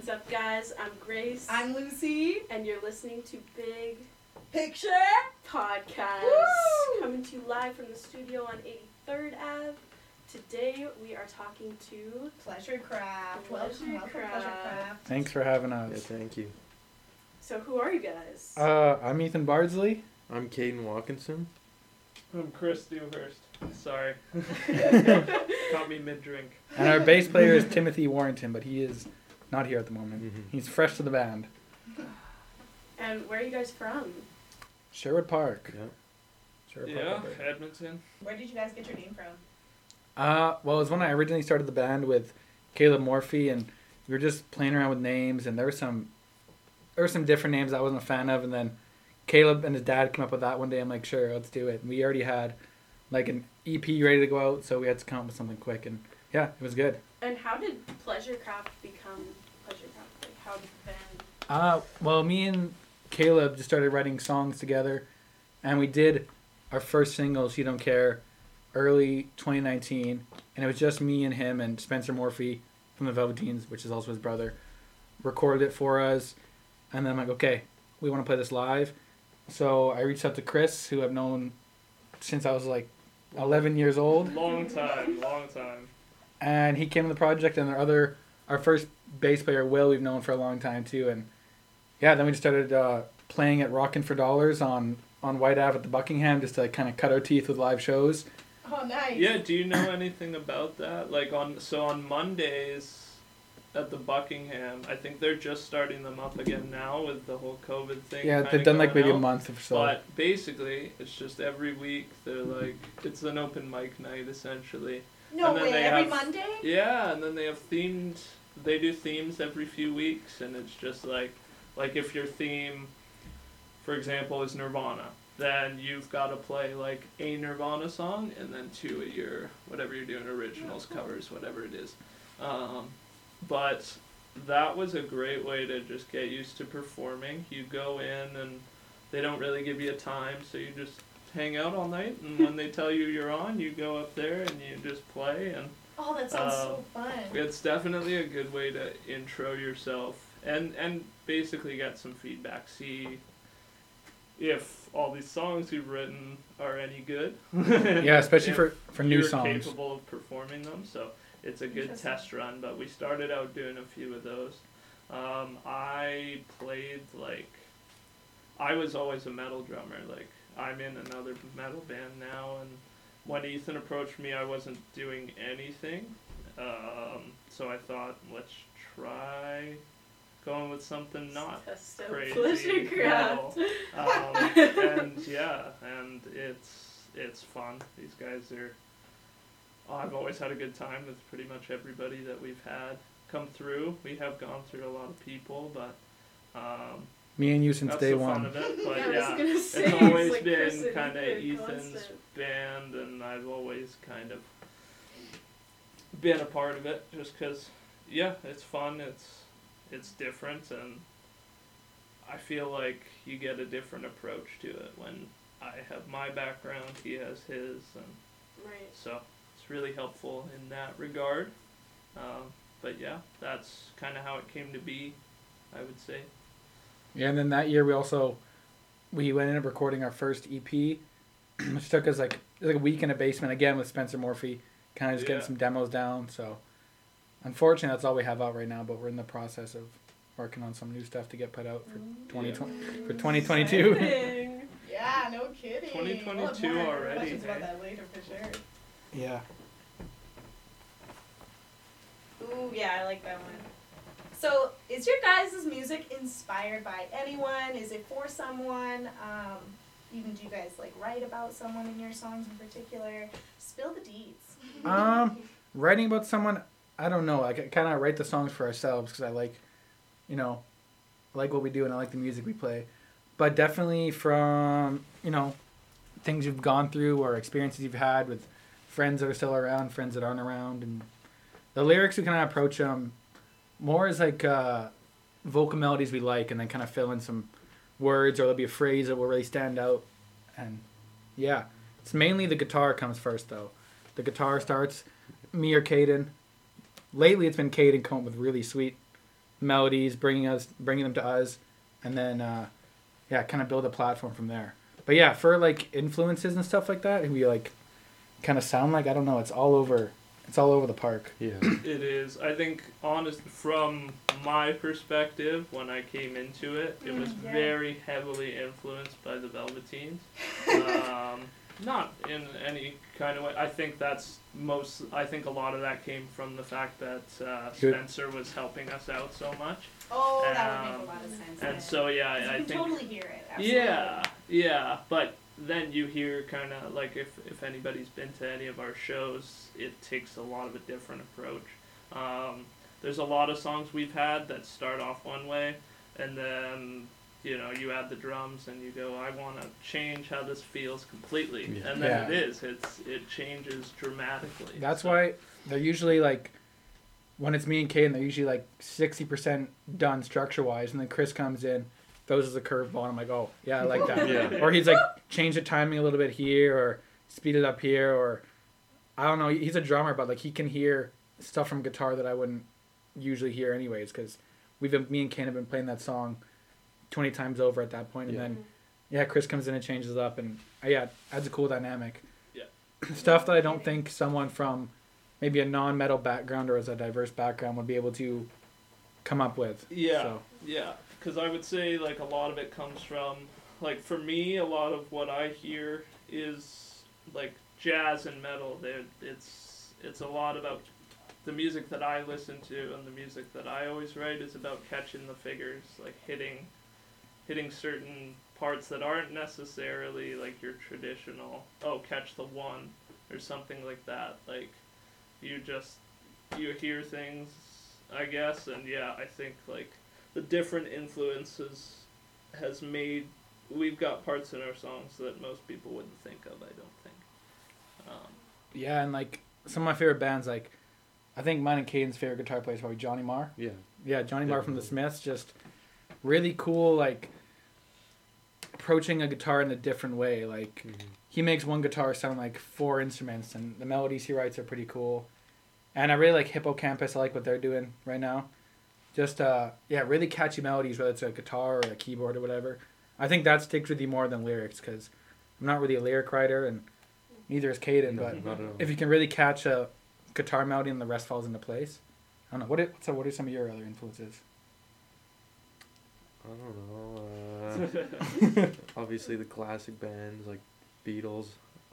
What's up, guys? I'm Grace. I'm Lucy. and you're listening to Big Picture. Podcast. Woo! Coming to you live from the studio on 83rd Ave. Today we are talking to. Pleasure craft. Pleasure welcome, welcome, Craft. pleasure craft. Thanks for having Yeah, us. thank you. So, who are you guys? Uh, I'm Ethan Bardsley. I'm Caden Watkinson. I'm Chris Dewhurst. Sorry. Caught me mid drink. And our bass player is Timothy Warrington, but he is not here at the moment. Mhm. He's fresh to the band. and where are you guys from? Sherwood Park. Yeah. Sherwood Yeah, Park. Alberta. Edmonton. Where did you guys get your name from? Uh, well, it was when I originally started the band with Caleb Morphy, and we were just playing around with names, and there were some, there were some different names I wasn't a fan of, and then Caleb and his dad came up with that one day. I'm like, sure, let's do it. And we already had, like, an EP ready to go out, so we had to come up with something quick, and yeah, it was good. And how did Pleasure Craft become Pleasure Craft? Like, how did the band. Uh, well, me and Caleb just started writing songs together, and we did our first single, "She Don't Care," early 2019, and it was just me and him and Spencer Morphy from the Velveteens, which is also his brother, recorded it for us, and then I'm like, okay, we want to play this live, so I reached out to Chris, who I've known since I was like 11 years old, Long time, long time. and he came to the project, and our other, our first bass player, Will, we've known for a long time too, and yeah, then we just started uh, playing at Rockin' for Dollars on on Whyte Ave at the Buckingham, just to kind of cut our teeth with live shows. Oh, nice. Yeah, do you know anything about that? Like on so on Mondays at the Buckingham, I think they're just starting them up again now with the whole COVID thing. Yeah, they've done like going maybe a month or so. But basically, it's just every week they're like it's an open mic night essentially. No And then way. they Every have- Monday. Yeah, and then they have themed. They do themes every few weeks, and it's just like, like if your theme, for example, is Nirvana, then you've got to play like a Nirvana song, and then two of your whatever you're doing originals, covers, whatever it is. Um, but that was a great way to just get used to performing. You go in, and they don't really give you a time, so you just hang out all night, and when they tell you you're on, you go up there and you just play and. Oh, that sounds Um, so fun. It's definitely a good way to intro yourself and and basically get some feedback. See if all these songs you've written are any good. yeah, especially for for new songs. you're songs. capable of performing them. So it's a good test run. But we started out doing a few of those. Um, I played like I was always a metal drummer. Like I'm in another metal band now, and when Ethan approached me, I wasn't doing anything. Um, so I thought, let's try going with something not out crazy Craft. Um, and yeah, and it's it's fun. These guys are. I've always had a good time with pretty much everybody that we've had come through. We have gone through a lot of people, but um, Me and you since that's day the one. fun of it. But yeah, I was yeah, say, it's always like been kind of Ethan's constant. band, and I've always kind of been a part of it, just because, yeah, it's fun. It's it's different, and I feel like you get a different approach to it when I have my background, he has his, and Right. so it's really helpful in that regard. Um, but yeah, that's kind of how it came to be, I would say. Yeah, and then that year we also we went in up recording our first EP, which took us like like a week in a basement again with Spencer Morphy, kind of just getting some demos down. So, unfortunately, that's all we have out right now. But we're in the process of working on some new stuff to get put out for 2020 for 2022. Yeah, no kidding. 2022 We'll have more already, Questions about that later for sure. yeah. Ooh, yeah, I like that one. So, is your guys' music inspired by anyone? Is it for someone? Um, even do you guys like write about someone in your songs in particular? Spill the deeds. Um, writing about someone, I don't know. I kind of write the songs for ourselves because I like, you know, I like what we do and I like the music we play. But definitely from you know, things you've gone through or experiences you've had with friends that are still around, friends that aren't around, and the lyrics we kind of approach them more as like uh, vocal melodies we like, and then kind of fill in some words or there'll be a phrase that will really stand out, and yeah, it's mainly the guitar comes first though. The guitar starts, me or Caden. Lately, it's been Caden come up with really sweet melodies, bringing us, bringing them to us, and then uh, yeah, kind of build a platform from there. But yeah, for like influences and stuff like that, we like kind of sound like I don't know, it's all over, it's all over the park. Yeah. It is. I think, honest from my perspective, when I came into it, it was yeah. very heavily influenced by the Velveteens. um, not in any kind of way. I think that's most. I think a lot of that came from the fact that uh, Spencer was helping us out so much, Oh, that would Um, make a lot of sense. and so yeah, I, I can think. totally hear it. Absolutely. Yeah, yeah, but then you hear kind of like if if anybody's been to any of our shows, it takes a lot of a different approach. Um, there's a lot of songs we've had that start off one way, and then you know you add the drums and you go, I want to change how this feels completely, Yeah. and then Yeah. it is. It's it changes dramatically. That's So- why they're usually like, when it's me and Kate, they're usually like sixty percent done structure wise, and then Chris comes in, throws us a curveball, and I'm like, oh yeah, I like that. Yeah. Or he's like, change the timing a little bit here, or speed it up here, or I don't know. He's a drummer, but like he can hear stuff from guitar that I wouldn't usually hear anyways, because we've been me and Kane have been playing that song twenty times over at that point, and Yeah. then yeah, Chris comes in and changes it up, and uh, yeah, adds a cool dynamic. Yeah. Stuff that I don't think someone from maybe a non-metal background or as a diverse background would be able to come up with. Yeah. So, Yeah, because I would say like a lot of it comes from like for me a lot of what I hear is like jazz and metal. There, it's it's a lot about the music that I listen to and the music that I always write is about catching the figures, like hitting hitting certain parts that aren't necessarily like your traditional oh catch the one or something like that. Like you just you hear things I guess and yeah, I think like the different influences has made we've got parts in our songs that most people wouldn't think of. I don't think. Um, yeah, and like some of my favorite bands, like I think mine and Caden's favorite guitar player is probably Johnny Marr. Yeah. Yeah, Johnny Marr from the Smiths, just really cool, like approaching a guitar in a different way. Like Mhm. he makes one guitar sound like four instruments, and the melodies he writes are pretty cool. And I really like Hippo Campus. I like what they're doing right now. Just uh, yeah, really catchy melodies, whether it's a guitar or a keyboard or whatever. I think that sticks with you more than lyrics because I'm not really a lyric writer, and neither is Caden. No, but not if you can really catch a guitar melody and the rest falls into place, I don't know. What are, so what are some of your other influences? I don't know. Uh, obviously, the classic bands like Beatles.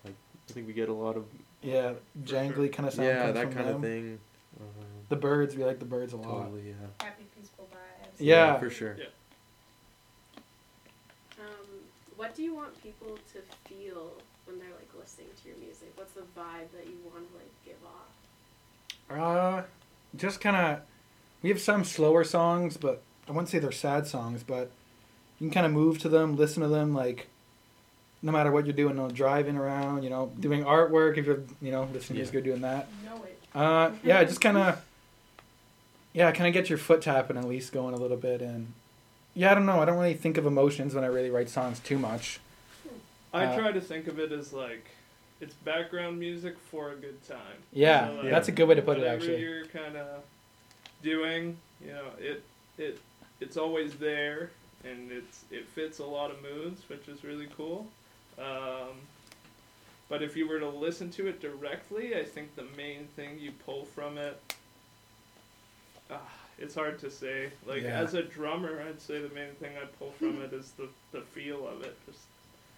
Like I think we get a lot of Yeah, jangly kind of sound. yeah that from kind them. of thing. Uh, The Byrds, we like the Byrds a lot. totally, yeah. Happy, peaceful vibes. Yeah. for sure. Yeah. Um, what do you want people to feel when they're like listening to your music? What's the vibe that you want to like give off? Uh, just kind of. We have some slower songs, but I wouldn't say they're sad songs. But you can kind of move to them, listen to them, like no matter what you're doing, you know, driving around, you know, doing artwork. If you're, you know, listening to Yeah. music, you're doing that. Know it. Uh, yeah, just kind of. Yeah, kind of get your foot tapping at least going a little bit, and yeah, I don't know. I don't really think of emotions when I really write songs too much. I Uh, try to think of it as like it's background music for a good time. Yeah, So, like, that's a good way to put it. Actually, you're kind of doing, you know, it it it's always there, and it's it fits a lot of moods, which is really cool. Um, but if you were to listen to it directly, I think the main thing you pull from it, ah, it's hard to say. Like Yeah. as a drummer, I'd say the main thing I pull from it is the the feel of it, just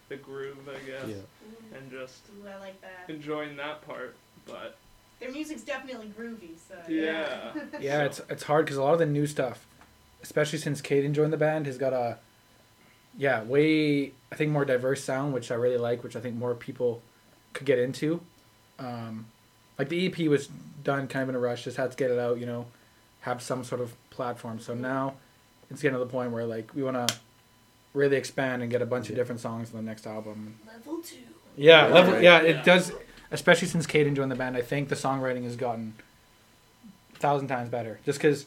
the groove, I guess, Yeah. and just Ooh, I like that. enjoying that part. But Their music's definitely groovy, so Yeah. yeah, it's it's hard because a lot of the new stuff, especially since Caden joined the band, has got a yeah way I think more diverse sound, which I really like, which I think more people could get into. Um, like the EP was done kind of in a rush, just had to get it out, you know, have some sort of platform. So now it's getting to the point where like we want to really expand and get a bunch of different songs on the next album. Level two. Yeah, Yeah, level. right. Yeah, it Yeah. does. Especially since Caden joined the band, I think the songwriting has gotten a thousand times better. Just because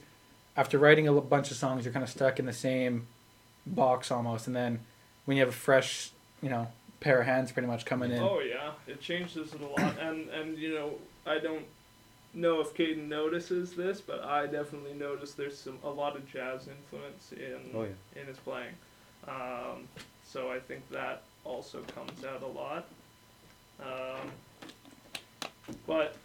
after writing a l- bunch of songs, you're kind of stuck in the same box almost, and then when you have a fresh, you know, pair of hands pretty much coming in. Oh yeah, it changes it a lot, and and you know I don't know if Caden notices this, but I definitely notice there's some a lot of jazz influence in Oh yeah. in his playing. Um, so I think that also comes out a lot. Um, but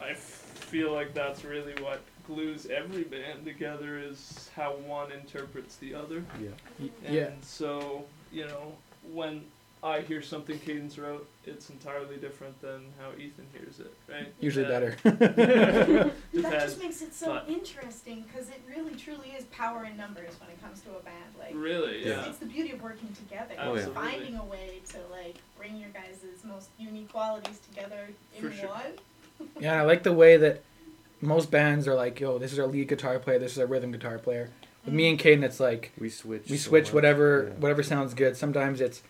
I feel like that's really what glues every band together is how one interprets the other. Yeah. Y- And yeah. so, you know, when I hear something Cadence wrote, it's entirely different than how Ethan hears it, right? Usually Uh, better. That just makes it so but- interesting because it really truly is power in numbers when it comes to a band. Like Really, Yeah. yeah. it's the beauty of working together. Oh, It's yeah. finding a way to like bring your guys' most unique qualities together in For sure. one. Yeah, I like the way that most bands are like, yo, this is our lead guitar player, this is our rhythm guitar player. With me and Caden, it's like We switch. we switch much. whatever Yeah. whatever sounds good. Sometimes it's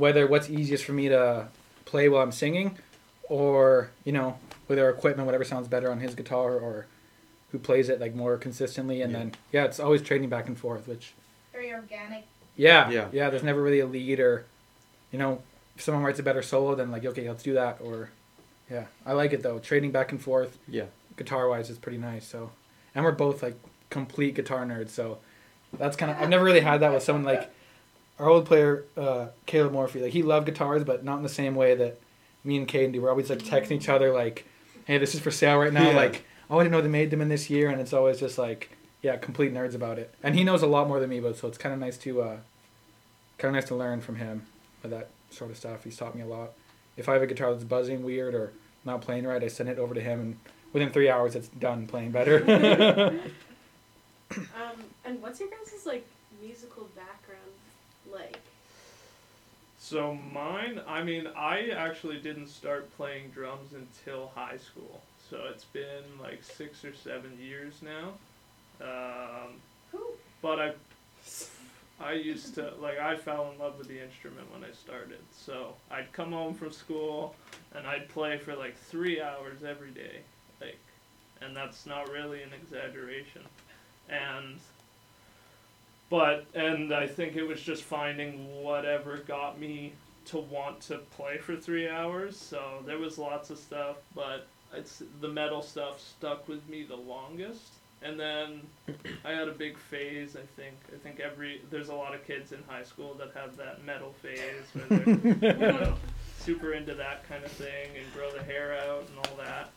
whether what's easiest for me to play while I'm singing, or you know, with our equipment, whatever sounds better on his guitar, or who plays it like more consistently. And Yeah. then yeah, it's always trading back and forth. Which Very organic. yeah, Yeah. yeah, There's never really a lead or, you know, if someone writes a better solo, then like okay, let's do that. Or yeah, I like it though. Trading back and forth Yeah. guitar wise is pretty nice. So, and we're both like complete guitar nerds. So that's kind of I've never really had that with someone like our old player uh, Caleb Morphy. Like he loved guitars, but not in the same way that me and Caden do. We're always like texting each other like, "Hey, this is for sale right now." Yeah. Like, oh, I didn't know they made them in this year, and it's always just like, yeah, complete nerds about it. And he knows a lot more than me, but so it's kind of nice to uh, kind of nice to learn from him with that sort of stuff. He's taught me a lot. If I have a guitar that's buzzing weird or not playing right, I send it over to him, and within three hours, it's done playing better. Um, and what's your guys' like musical background like? So mine, I mean, I actually didn't start playing drums until high school. So it's been like six or seven years now. Um, but I, I used to like I fell in love with the instrument when I started. So I'd come home from school and I'd play for like three hours every day, like, and that's not really an exaggeration. And, but and I think it was just finding whatever got me to want to play for three hours. So there was lots of stuff, but it's the metal stuff stuck with me the longest. And then I had a big phase. I think I think every there's a lot of kids in high school that have that metal phase where they're you know, super into that kind of thing and grow the hair out and all that.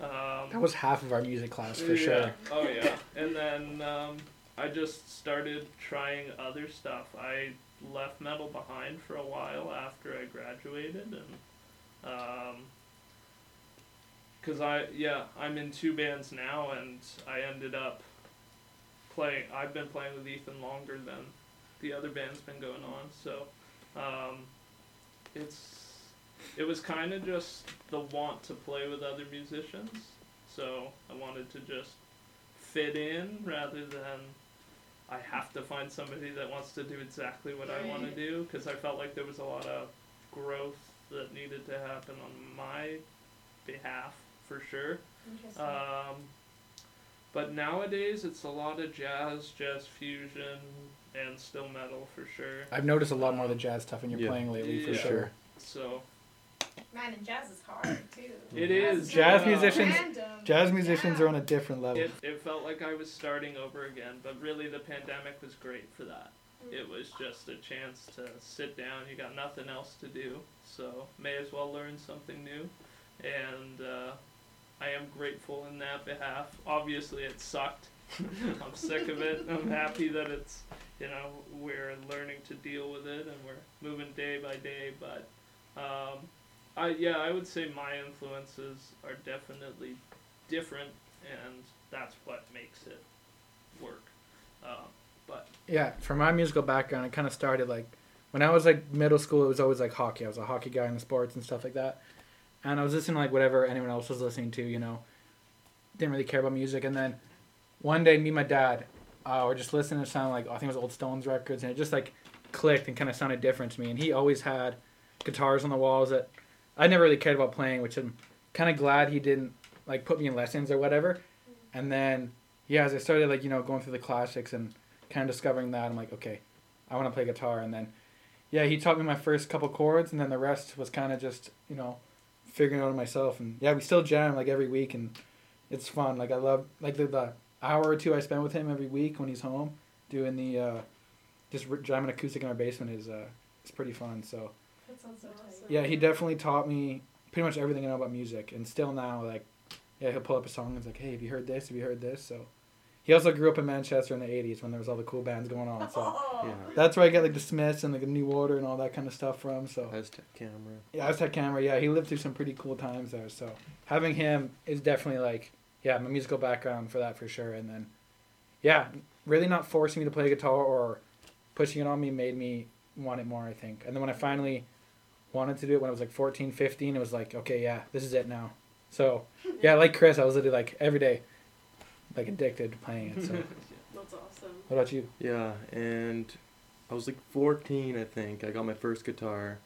Um, that was half of our music class for yeah. sure. Oh yeah. And then um, I just started trying other stuff. I left metal behind for a while after I graduated, and um, cause I yeah I'm in two bands now, and I ended up playing. I've been playing with Ethan longer than the other band's been going on, so um, it's it was kind of just the want to play with other musicians. So I wanted to just fit in rather than I have to find somebody that wants to do exactly what I want to do because I felt like there was a lot of growth that needed to happen on my behalf for sure. Interesting. Um, but nowadays it's a lot of jazz, jazz fusion, and still metal for sure. I've noticed a lot more of the jazz stuff in you're Yeah. playing lately for Yeah. sure. So Man, and jazz is hard too. It Jazz so musicians- random. Jazz musicians Yeah. are on a different level. it, it felt like I was starting over again, but really the pandemic was great for that. It was just a chance to sit down. You got nothing else to do, so may as well learn something new. And uh, I am grateful in that behalf. Obviously, it sucked. I'm sick of it. I'm happy that it's, you know, we're learning to deal with it and we're moving day by day. But, um, I yeah, I would say my influences are definitely different, and that's what makes it work. Um, but Yeah, for my musical background, it kind of started like when I was like middle school. It was always like hockey. I was a hockey guy in the sports and stuff like that. And I was listening to like whatever anyone else was listening to. You know, didn't really care about music. And then one day, me and my dad uh, were just listening to sound like I think it was old Stones records, and it just like clicked and kind of sounded different to me. And he always had guitars on the walls that I never really cared about playing, which I'm kind of glad he didn't like put me in lessons or whatever. And then yeah, as I started like you know going through the classics and kind of discovering that I'm like okay, I want to play guitar. And then yeah, he taught me my first couple chords, and then the rest was kind of just you know figuring out myself. And yeah, we still jam like every week and it's fun. Like I love like the, the hour or two I spend with him every week when he's home doing the uh, just jamming acoustic in our basement is uh, it's pretty fun. So That sounds so Awesome. yeah, he definitely taught me pretty much everything I know about music, and still now like yeah he'll pull up a song and it's like hey have you heard this have you heard this so. He also grew up in Manchester in the '80s when there was all the cool bands going on. So Yeah. that's where I get like the Smiths and like the New Order and all that kind of stuff from. So Aztec camera. yeah, Aztec Camera. Yeah, he lived through some pretty cool times there. So having him is definitely like, yeah, my musical background for that for sure. And then, yeah, really not forcing me to play guitar or pushing it on me made me want it more. I think. And then when I finally wanted to do it when I was like 14, 15, it was like, okay, yeah, this is it now. So yeah, like Chris, I was literally like every day, like addicted to playing it. So That's awesome. what about you? Yeah, and I was like 14, I think. I got my first guitar,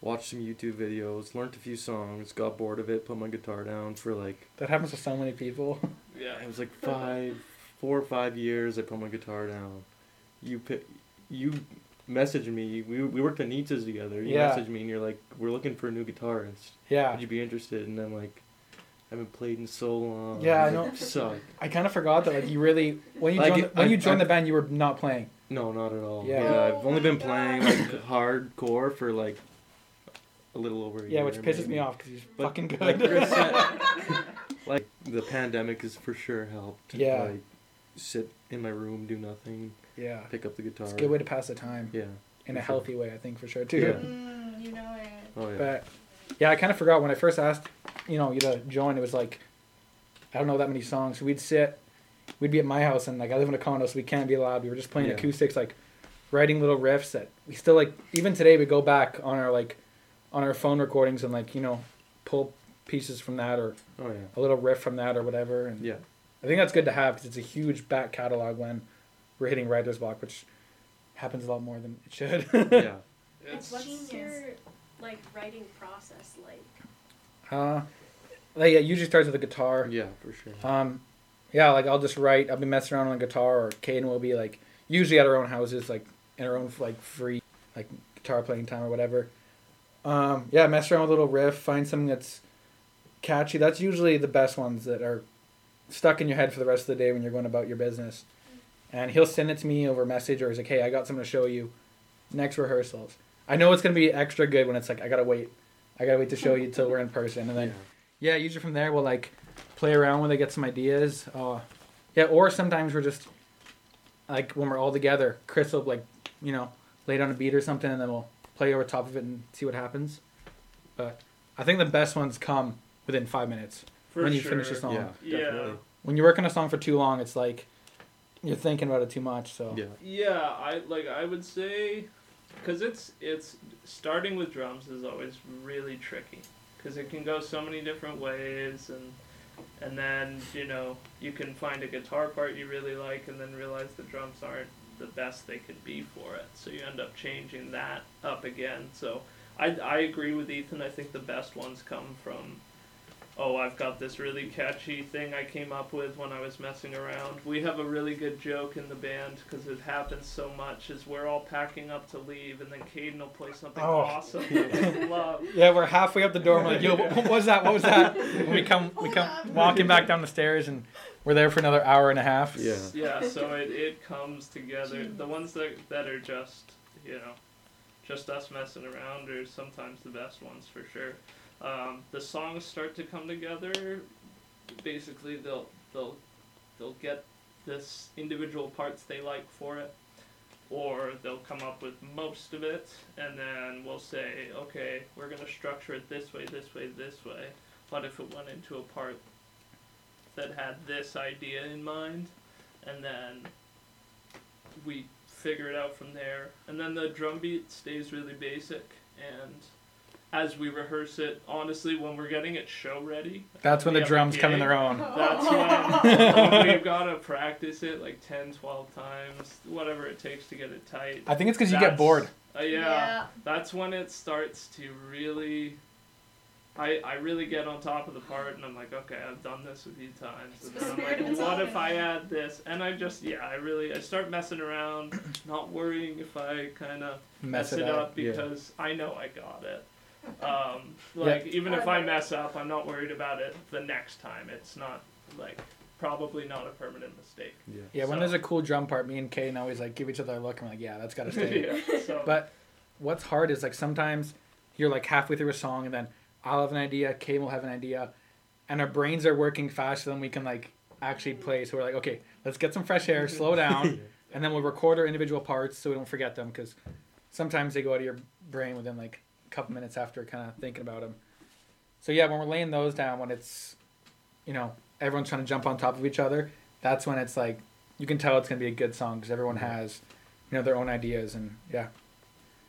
watched some YouTube videos, learned a few songs, got bored of it, put my guitar down for like That happens to so many people. Yeah. it was like five, four or five years. I put my guitar down. You pick, you messaged me. We we worked at Nietzsche's together. You Yeah. messaged me and you're like, we're looking for a new guitarist. yeah. Would you be interested? And I'm like, I haven't played in so long. Yeah, I know. Suck. I kind of forgot that like you really when you Like, joined the, when I- you joined I- the band you were not playing. No, not at all. Yeah. Yeah, Oh I've only my been playing like oh hardcore for like a little over a Yeah, year. which pisses maybe. me off because he's But, fucking good. Like Chris said, like the pandemic has for sure helped. Yeah. Like sit in my room, do nothing, yeah, pick up the guitar. it's a good way to pass the time Yeah. in a sure. healthy way. I think for sure too. Yeah. Mm, you know it. Oh yeah. But yeah, I kind of forgot when I first asked, you know, you to join. It was like I don't know that many songs. We'd sit, we'd be at my house, and like I live in a condo, so we can't be loud. We were just playing Yeah. acoustics, like writing little riffs that we still like. Even today, we go back on our like on our phone recordings and like you know pull pieces from that or oh yeah. a little riff from that or whatever. And Yeah. I think that's good to have because it's a huge back catalog when we're hitting writer's block, which happens a lot more than it should. yeah. It's What's genius. your like writing process like? uh, like, yeah, it usually starts with a guitar. Yeah, for sure. Um, yeah, like I'll just write. I'll be messing around on a guitar, or Caden will be like usually at our own houses, like in our own like free like guitar playing time or whatever. Um, yeah, mess around with a little riff, find something that's catchy. That's usually the best ones that are stuck in your head for the rest of the day when you're going about your business. And he'll send it to me over message, or he's like, "Hey, I got something to show you." Next rehearsals, I know it's gonna be extra good when it's like I gotta wait, I gotta wait to show you till we're in person, and then yeah. yeah, usually from there we'll like play around when they get some ideas. Uh, yeah, or sometimes we're just like when we're all together, Chris will like you know lay down a beat or something, and then we'll play over top of it and see what happens. But I think the best ones come within five minutes For when you finish a song. Yeah, Yeah. definitely. When you work on a song for too long, it's like you're thinking about it too much. So Yeah. Yeah, I like I would say cuz it's it's starting with drums is always really tricky cuz it can go so many different ways and and then, you know, you can find a guitar part you really like and then realize the drums aren't the best they could be for it. So you end up changing that up again. So I I agree with Ethan. I think the best ones come from oh, I've got this really catchy thing I came up with when I was messing around. We have a really good joke in the band because it happens so much. Is we're all packing up to leave, and then Caden will play something Oh. awesome that love. yeah, we're halfway up the door. and We're like, yo, what was that? What was that? And we come we come walking back down the stairs, and we're there for another hour and a half. Yeah. Yeah, so it, it comes together. The ones that that are just you know, just us messing around are sometimes the best ones for sure. Um, the songs start to come together. Basically, they'll they'll they'll get this individual parts they like for it, or they'll come up with most of it, and then we'll say, okay, we're gonna structure it this way, this way, this way. What if it went into a part that had this idea in mind, and then we figure it out from there. And then the drum beat stays really basic, and as we rehearse it, honestly, when we're getting it show ready, That's when we the drums come in their own. That's when we've got to practice it like 10, 12 times, whatever it takes to get it tight. I think it's because you get bored. Uh, yeah, that's when it starts to really. I, I really get on top of the part and I'm like, okay, I've done this a few times. And then I'm like, what if I add this? And I just, yeah, I really, I start messing around, not worrying if I kind of Mess mess it it up. up yeah. because I know I got it. Um, like even if I mess up, I'm not worried about it the next time. It's not like probably not a permanent mistake. Yeah. Yeah, when there's a cool drum part, me and Kane always like give each other a look. and we're like, yeah, that's gotta stay. yeah. So But what's hard is like sometimes you're like halfway through a song and then I'll have an idea, Kane will have an idea, and our brains are working faster than we can like actually play. So we're like, okay, let's get some fresh air, slow down, and then we'll record our individual parts so we don't forget them because sometimes they go out of your brain within like a couple minutes after kind of thinking about them. So yeah, when we're laying those down, when it's, you know, everyone's trying to jump on top of each other, that's when it's like you can tell it's gonna be a good song because everyone mm-hmm. has, you know, their own ideas and yeah.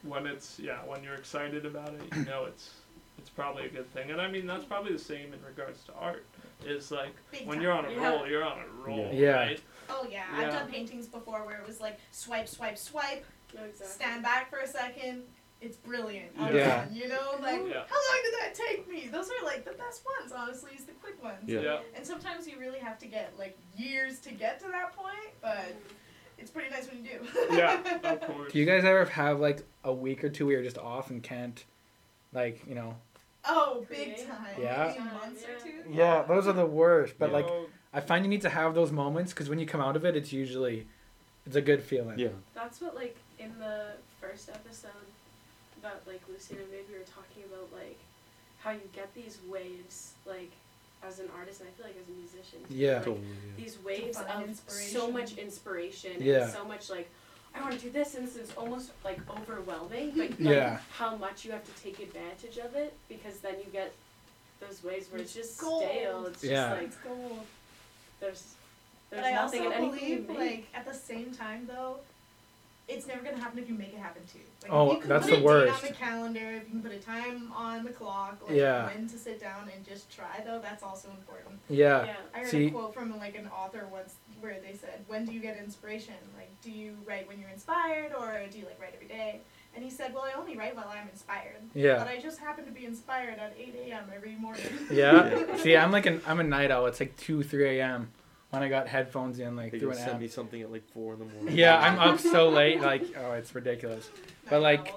when it's yeah when you're excited about it, you know it's it's probably a good thing. And I mean that's probably the same in regards to art. Is like Big when time. you're on a Yeah. roll, you're on a roll, Yeah. right? Oh yeah, Yeah. I've done paintings before where it was like swipe, swipe, swipe, exactly. stand back for a second. It's brilliant. Yeah. done, You know, like Yeah. how long did that take me? Those are like the best ones, honestly. Is the quick ones. Yeah. yeah. And sometimes you really have to get like years to get to that point, but it's pretty nice when you do. Yeah, of course. Do you guys ever have like a week or two where you're just off and can't, like you know? Oh, big time. Yeah. Maybe months or two. Yeah, those are the worst. But Yeah. like, I find you need to have those moments because when you come out of it, it's usually, it's a good feeling. Yeah. That's what like in the first episode that like Lucy and maybe we were talking about like how you get these waves like as an artist and I feel like as a musician too, Yeah. like, Totally. Yeah. these waves of so much inspiration Yeah. and so much like I want to do this and it's almost like overwhelming but like Yeah. how much you have to take advantage of it because then you get those waves where it's, It's just gold. stale it's Yeah. just like It's gold. there's But there's I nothing also in anything believe, like, at the same time, though, it's never gonna happen if you make it happen too. Like, Oh, you can that's put the a worst. Date on the calendar, if you can put a time on the clock, like Yeah. when to sit down and just try, though, that's also important. Yeah. yeah I heard See- a quote from like an author once where they said, "When do you get inspiration? Like, do you write when you're inspired, or do you like write every day?" And he said, "Well, I only write while I'm inspired, Yeah. but I just happen to be inspired at 8 a.m. every morning." Yeah. See, I'm like an I'm a night owl. It's like two, three a.m. when I got headphones in, like They through just an send app. me something at like four in the morning. Yeah, I'm up so late. Like, oh, it's ridiculous. But, like.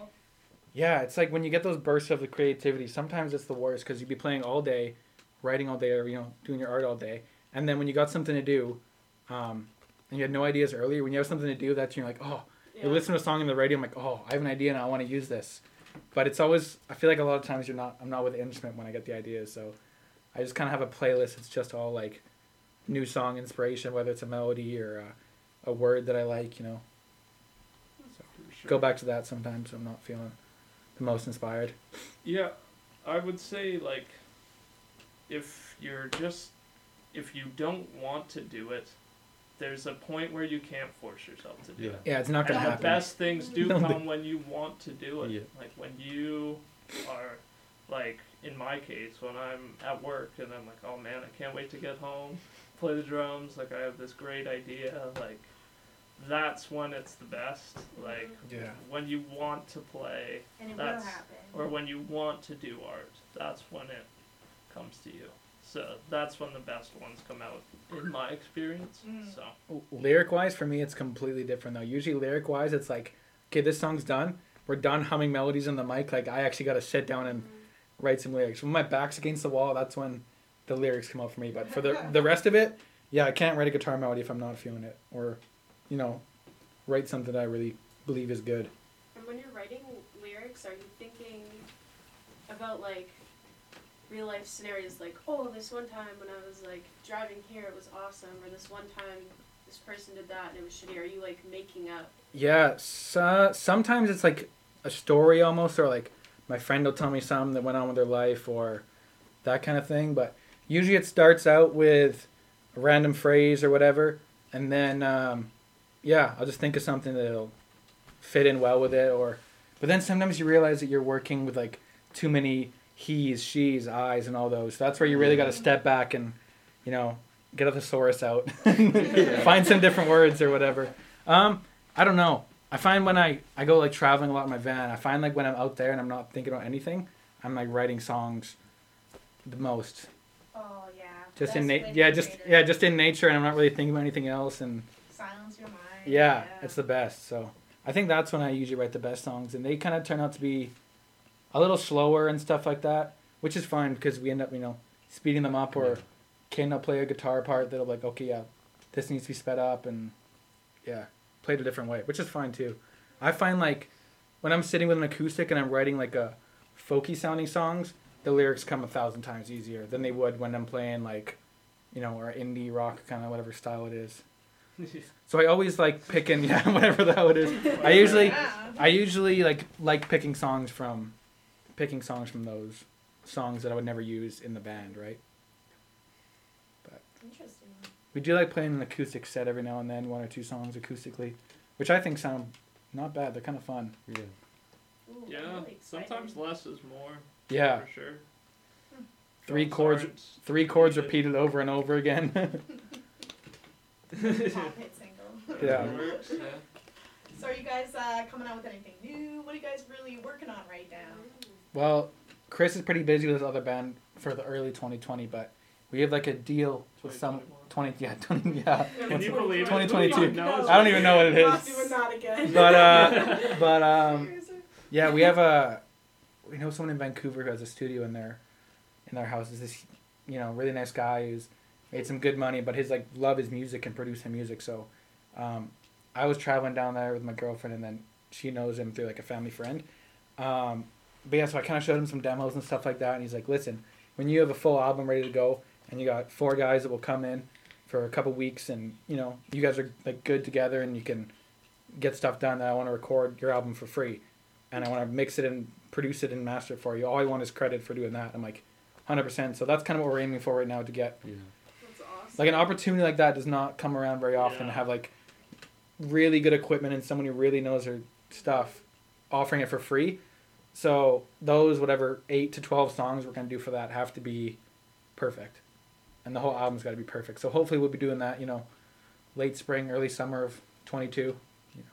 Yeah, it's like when you get those bursts of the creativity. Sometimes it's the worst because you'd be playing all day, writing all day, or you know, doing your art all day, and then when you got something to do, um, and you had no ideas earlier, when you have something to do, that's you're like, oh, yeah. you listen to a song in the radio, I'm like, oh, I have an idea and I want to use this. But it's always, I feel like a lot of times you're not, I'm not with the instrument when I get the ideas, so I just kind of have a playlist. It's just all like new song inspiration, whether it's a melody or a, a word that I like, you know. So sure. go back to that sometimes. I'm not feeling the most inspired. Yeah, I would say like if you're just if you don't want to do it, there's a point where you can't force yourself to do Yeah. it. Yeah, it's not gonna And the happen. best things do No, come when you want to do it. Yeah. Like when you are like in my case when I'm at work and I'm like, oh man, I can't wait to get home, play the drums. Like I have this great idea. Like that's when it's the best. Like Yeah. when you want to play and it that's- will happen. or when you want to do art, that's when it comes to you. So that's when the best ones come out, in my experience. Mm. So Lyric wise, for me, it's completely different though. Usually, lyric wise, it's like, okay, this song's done. We're done humming melodies in the mic. Like, I actually got to sit down and write some lyrics. When my back's against the wall, that's when the lyrics come out for me. But for the the rest of it, yeah, I can't write a guitar melody if I'm not feeling it, or, you know, write something that I really believe is good. And when you're writing lyrics, are you thinking about like real life scenarios like, oh, this one time when I was like driving here, it was awesome, or this one time this person did that and it was shitty? Are you like making up? Yeah, so, sometimes it's like a story almost, or like my friend will tell me something that went on with their life, or that kind of thing. But usually it starts out with a random phrase or whatever, and then um, yeah, I'll just think of something that'll fit in well with it. Or, but then sometimes you realize that you're working with like too many he's, she's, I's, and all those. So that's where you really got to step back and you know get a thesaurus out, find some different words or whatever. Um, I don't know. I find when I, I go like traveling a lot in my van, I find like when I'm out there and I'm not thinking about anything, I'm like writing songs the most. Oh yeah. Just Best in nature. yeah, just creative. yeah, just in nature and I'm not really thinking about anything else and silence your mind. yeah, it's the best. So I think that's when I usually write the best songs and they kind of turn out to be a little slower and stuff like that, which is fine because we end up, you know, speeding them up or Yeah. Caden play a guitar part that'll be like, okay, yeah, this needs to be sped up and yeah, played a different way, which is fine too. I find like when I'm sitting with an acoustic and I'm writing like a folky sounding songs, the lyrics come a thousand times easier than they would when I'm playing like, you know, or indie rock kind of whatever style it is. So I always like picking yeah whatever the hell it is. I usually I usually like like picking songs from picking songs from those songs that I would never use in the band, right? But interesting. We do like playing an acoustic set every now and then, one or two songs acoustically, which I think sound not bad. They're kind of fun. Yeah. Ooh, Yeah, really sometimes less is more. Yeah, For sure. Three Drums chords- aren't three chords needed. repeated over and over again. Pop hit single. Yeah. Works, yeah. So are you guys uh, coming out with anything new? What are you guys really working on right now? well, Chris is pretty busy with his other band for the early 2020, but we have like a deal with some 20 yeah 20 yeah. Can you believe it? 2022. Who? I don't even know what it is. Not doing that again. But uh, but um, Yeah, we have a we know someone in Vancouver who has a studio in their in their house. Is this you know really nice guy who's made some good money, but his like love is music and producing music. So um, I was traveling down there with my girlfriend, and then she knows him through like a family friend. Um, but yeah, so I kind of showed him some demos and stuff like that, and he's like, "Listen, when you have a full album ready to go, and you got four guys that will come in for a couple weeks, and you know you guys are like good together, and you can get stuff done that I want to record your album for free." and I want to mix it and produce it and master it for you. All I want is credit for doing that. I'm like, hundred percent. So that's kind of what we're aiming for right now to get Yeah. That's awesome. like an opportunity like that does not come around very often. To have like really good equipment and someone who really knows their stuff, offering it for free. So those whatever eight to twelve songs we're gonna do for that have to be perfect, and the whole album's got to be perfect. So hopefully we'll be doing that. You know, late spring, early summer of twenty two. You know,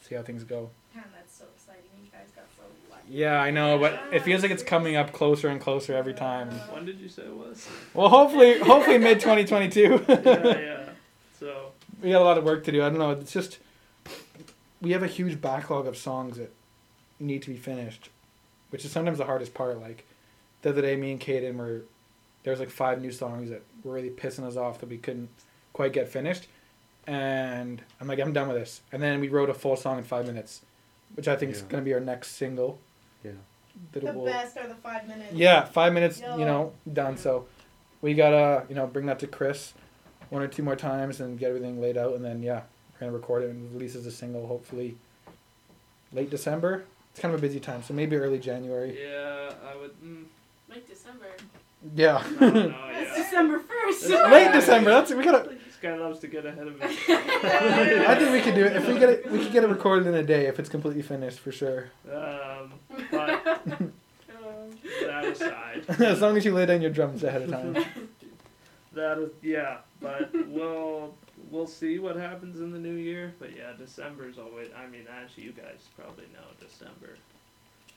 see how things go. Man, that's so exciting. You guys got so lucky. Yeah, I know, but it feels like it's coming up closer and closer every time. When did you say it was? Well, hopefully, hopefully mid 2022. yeah, yeah. So we got a lot of work to do. I don't know. It's just we have a huge backlog of songs that need to be finished, which is sometimes the hardest part. Like the other day, me and Kaden were there's like five new songs that were really pissing us off that we couldn't quite get finished, and I'm like, I'm done with this. And then we wrote a full song in five minutes, which I think is gonna be our next single. Yeah. That The will- best are the five minutes. Yeah, five minutes, Yeah. you know, done. So we gotta, you know, bring that to Chris one or two more times and get everything laid out, and then yeah, we're gonna record it and release as a single, hopefully late December. It's kind of a busy time, so maybe early January. yeah, I would. Mm, Like December. Yeah, I don't. It's Yeah. December first. late December. That's we gotta. This guy loves to get ahead of me. I think we could do it if we get it. We could get it recorded in a day if it's completely finished for sure. Um, but Um, that aside, as long as you lay down your drums ahead of time. that is yeah. But we'll we'll see what happens in the new year. But yeah, December's always. I mean, as you guys probably know, December.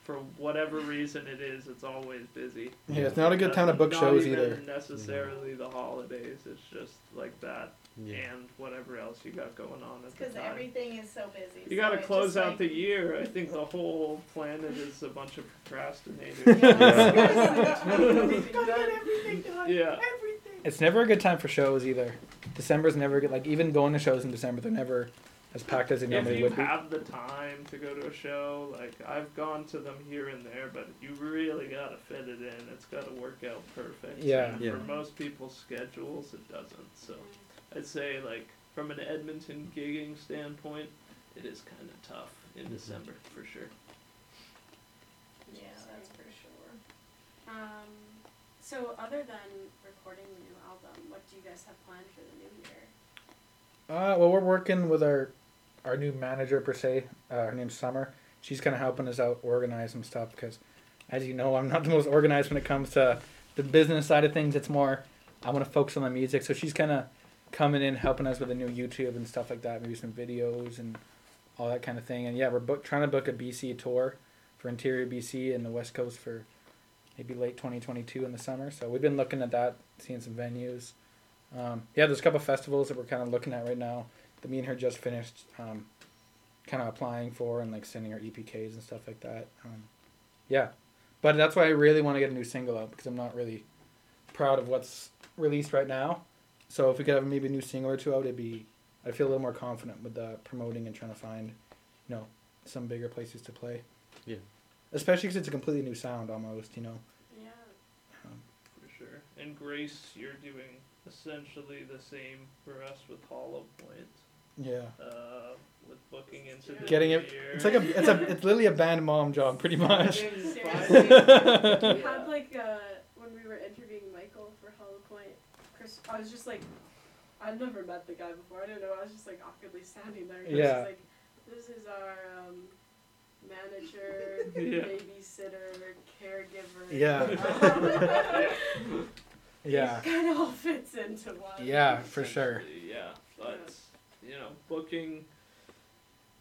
For whatever reason it is, it's always busy. Yeah, it's not a good uh, time to book Not shows even either. necessarily the holidays. It's just like that, Yeah. and whatever else you got going on at the Because time. everything is so busy. You so gotta it's close just out like, the year. I think the whole planet is a bunch of procrastinators. Yeah. Everything Gotta get done. everything done. Yeah. Everything. It's never a good time for shows either. December's never good. Like even going to shows in December, they're never as packed as they if normally you would be. have the time to go to a show, like I've gone to them here and there, but you really gotta fit it in. It's gotta work out perfect. Yeah. And Yeah. For most people's schedules, it doesn't. So I'd say like from an Edmonton gigging standpoint, it is kind of tough in Mhm. December for sure. Yeah, that's for sure. Um, so other than recording the new album, what do you guys have planned for the new year? Uh, well, we're working with our our new manager per se. Uh, her name's Summer. She's kind of helping us out organize some stuff because, as you know, I'm not the most organized when it comes to the business side of things. It's more I want to focus on the music. So she's kind of coming in helping us with the new YouTube and stuff like that. Maybe some videos and all that kind of thing. And yeah, we're book, trying to book a BC tour for Interior BC and the West Coast for maybe late 2022 in the summer. So we've been looking at that, seeing some venues. Um, yeah, there's a couple festivals that we're kind of looking at right now that me and her just finished um, kind of applying for and like sending her EPKs and stuff like that. Um, yeah, but that's why I really want to get a new single out because I'm not really proud of what's released right now. So if we could have maybe a new single or two out, it'd be. I feel a little more confident with the promoting and trying to find, you know, some bigger places to play. Yeah. Especially because it's a completely new sound almost, you know. Yeah. Um, For sure. And Grace, you're doing essentially the same for us with Hollow Point. Yeah. Uh, with booking into the Getting it. year. It's like a. It's a. It's literally a band mom job, pretty much. Seriously. We had like uh, when we were interviewing Michael for Hollow Point, Chris. I was just like, I've never met the guy before. I don't know. I was just like awkwardly standing there. Chris Yeah. Like, this is our um, manager, Yeah. babysitter, caregiver. Yeah. Yeah. Kind of all fits into one. Yeah, for sure. Yeah, but you know, booking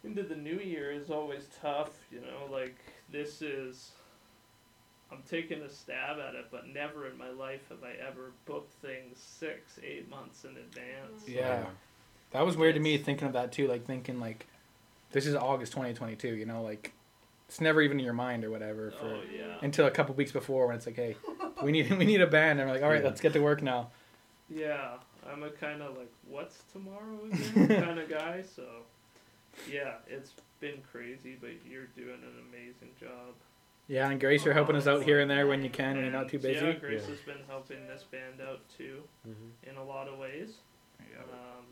into the new year is always tough. You know, like this is. I'm taking a stab at it, but never in my life have I ever booked things six, eight months in advance. Yeah. That was weird to me thinking of that too, like thinking like this is August 2022, you know, like it's never even in your mind or whatever oh, for Oh yeah. until a couple weeks before when it's like, hey, we need we need a band, and we're like, all right, Yeah. let's get to work now. Yeah, I'm a kind of like, what's tomorrow again kind of guy. So, yeah, it's been crazy, but you're doing an amazing job. Yeah, and Grace, you're helping us out here and there when you can and, you're not too busy. Yeah, Grace Yeah. has been helping this band out too Mhm. in a lot of ways. Um,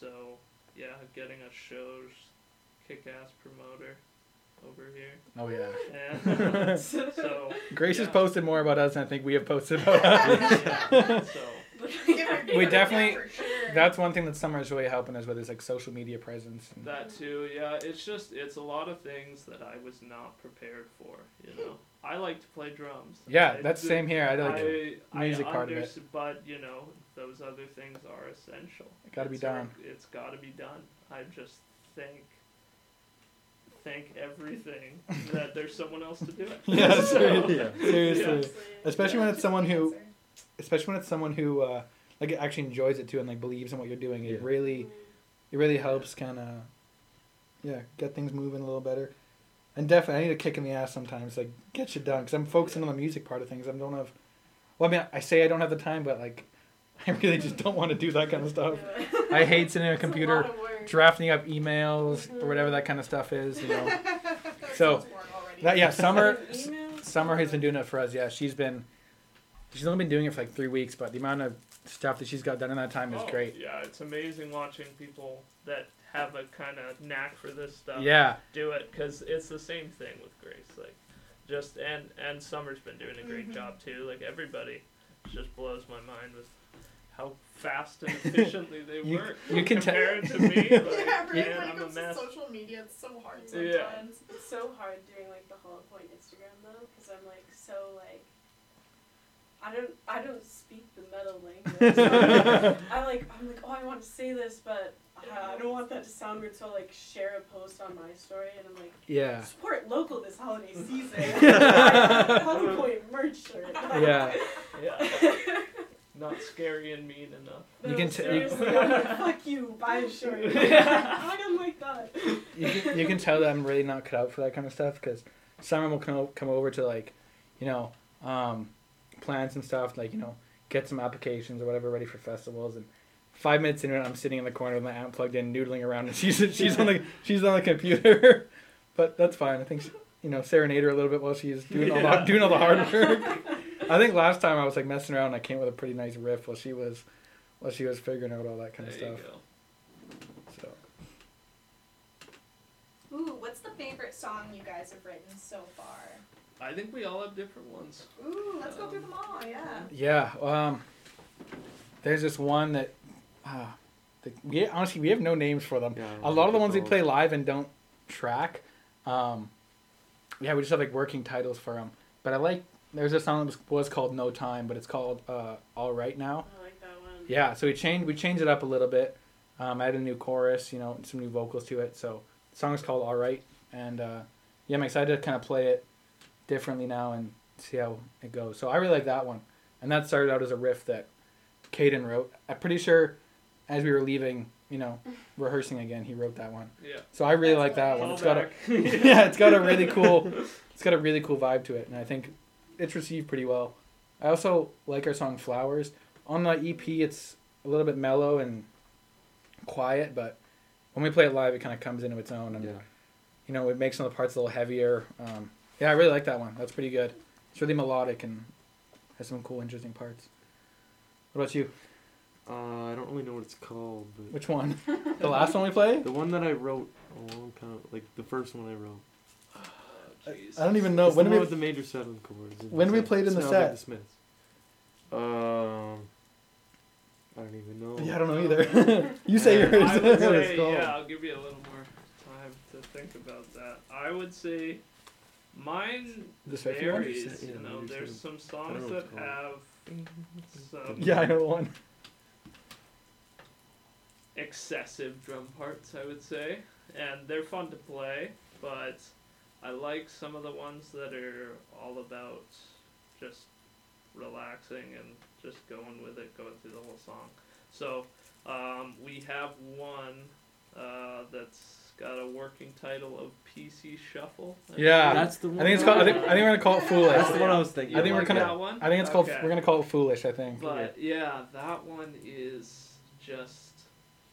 so yeah, getting us shows, kick-ass promoter over here. Oh yeah. And so Grace has posted more about us than I think we have posted about us. so Give her- give We definitely- that sure. That's one thing that Summer is really helping us with is like social media presence. And, That too, yeah. It's just it's a lot of things that I was not prepared for. You know, I like to play drums. yeah, I that's do- same here. I like I, music I part of it. But you know, those other things are essential. It gotta be It's our- done. It's got to be done. I just thank thank everything that there's someone else to do it. Yeah, So, seriously. Yeah. Seriously. Seriously. especially when it's someone who especially when it's someone who uh, like actually enjoys it too and like believes in what you're doing. It Yeah. really it really helps kind of yeah get things moving a little better. And definitely, I need a kick in the ass sometimes. Like get shit done because I'm focusing on the music part of things. I don't have. Well, I mean, I say I don't have the time, but like, I really just don't want to do that kind of stuff. Yeah. I hate sitting at a computer lot of work. drafting up emails or mm-hmm. whatever that kind of stuff is. You know. So, sounds boring already. That yeah, summer. Summer has been doing it for us. Yeah, she's been. She's only been doing it for like three weeks, but the amount of stuff that she's got done in that time is Oh, great. Yeah, it's amazing watching people that have a kind of knack for this stuff. Yeah, do it because it's the same thing with Grace. Like, just and and Summer's been doing a great Mhm. job too. Like everybody, just blows my mind with how fast and efficiently they You- work. you can tell- compared to me. Like, yeah, right. man, when it I'm a comes to mess. social media, it's so hard Yeah. sometimes. It's so hard doing like the Hollow Point Instagram though, because I'm like so like. I don't. I don't speak the metal language. So I like. I'm like. Oh, I want to say this, but I, I don't want that to sound weird. So I like share a post on my story, and I'm like, yeah, support local this holiday season. Hollow Point merch shirt. yeah. Yeah, not scary and mean enough. You can t- seriously, I'm like, fuck you, buy a shirt. I don't like that. You can, you can tell that I'm really not cut out for that kind of stuff because Summer will come come over to like, you know, um, plans and stuff like you know get some applications or whatever ready for festivals and. Five minutes into it, I'm sitting in the corner with my amp plugged in, noodling around, and she's she's on the she's on the computer, but that's fine. I think she, you know serenade her a little bit while she's doing all the doing all the hard work. I think last time I was like messing around, and I came with a pretty nice riff while she was while she was figuring out all that kind There of you stuff. go. So Ooh, what's the favorite song you guys have written so far? I think we all have different ones. Ooh, let's go through them all. Yeah. Yeah, um, there's this one that, uh, the, we honestly we have no names for them. Yeah, A lot of the ones we play live and don't track, um, yeah, we just have like working titles for them. But I like there's a song that was, was called No Time, but it's called uh, All Right Now. I like that one. Yeah, so we changed we changed it up a little bit. Um, added a new chorus, you know, some new vocals to it. So the song is called All Right, and uh, yeah, I'm excited to kind of play it differently now and see how it goes. So I really like that one, and that started out as a riff that Caydin wrote. I'm pretty sure as we were leaving, you know, rehearsing again, he wrote that one. Yeah. So I really That's like that one. It's got a yeah, it's got a really cool, it's got a really cool vibe to it, and I think it's received pretty well. I also like our song Flowers. On the EP, it's a little bit mellow and quiet, but when we play it live, it kind of comes into its own, and Yeah. you know, it makes some of the parts a little heavier. Um, yeah, I really like that one. That's pretty good. It's really melodic and has some cool, interesting parts. What about you? Uh, I don't really know what it's called, but Which one? the last one we played? the one that I wrote a long time, ago like the first one I wrote. Oh, jeez. I don't even know. It's When the one we with the major seven chords. when it's we like- played in the smells like set? the Smiths. Um, I don't even know. Yeah, I don't know either. you say Yeah, yours. I would That's say, yeah, I'll give you a little more time to think about that. I would say mine the Swifty one? varies. Yeah, You know, there's some- some songs that what have some Yeah, I know one. excessive drum parts, I would say, and they're fun to play. But I like some of the ones that are all about just relaxing and just going with it, going through the whole song. So um, we have one uh, that's got a working title of PC Shuffle. I Yeah. believe. That's the one. I think it's called. I think, I think we're gonna call it Foolish. That's the one I was thinking. I think You we're gonna- that one? I think it's called. Okay. We're gonna call it Foolish. I think But yeah, that one is just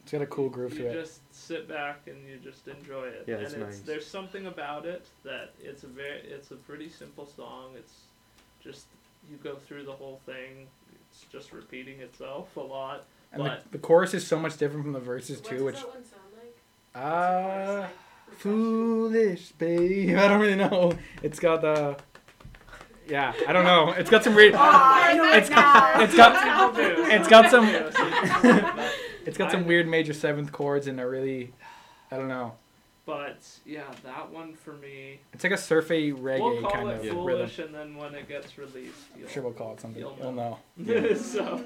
it's got a cool groove you to it. just sit back and you just enjoy it. Yeah, and it's nice. there's something about it that it's a very it's a pretty simple song. It's just you go through the whole thing. It's just repeating itself a lot. And the, but- the chorus is so much different from the verses What too, does which that one sound like? Ah. Foolish babe. I don't really know. It's got the. Yeah, I don't know. It's got some weird. Oh, I know It's it got- now. it's got- it's got some- It's got some weird major seventh chords and a really. I don't know. But yeah, that one for me. It's like a surfy reggae we'll call kind it of rhythm. foolish, and then when it gets released, you'll, Sure, we'll call it something. You'll You'll know. so,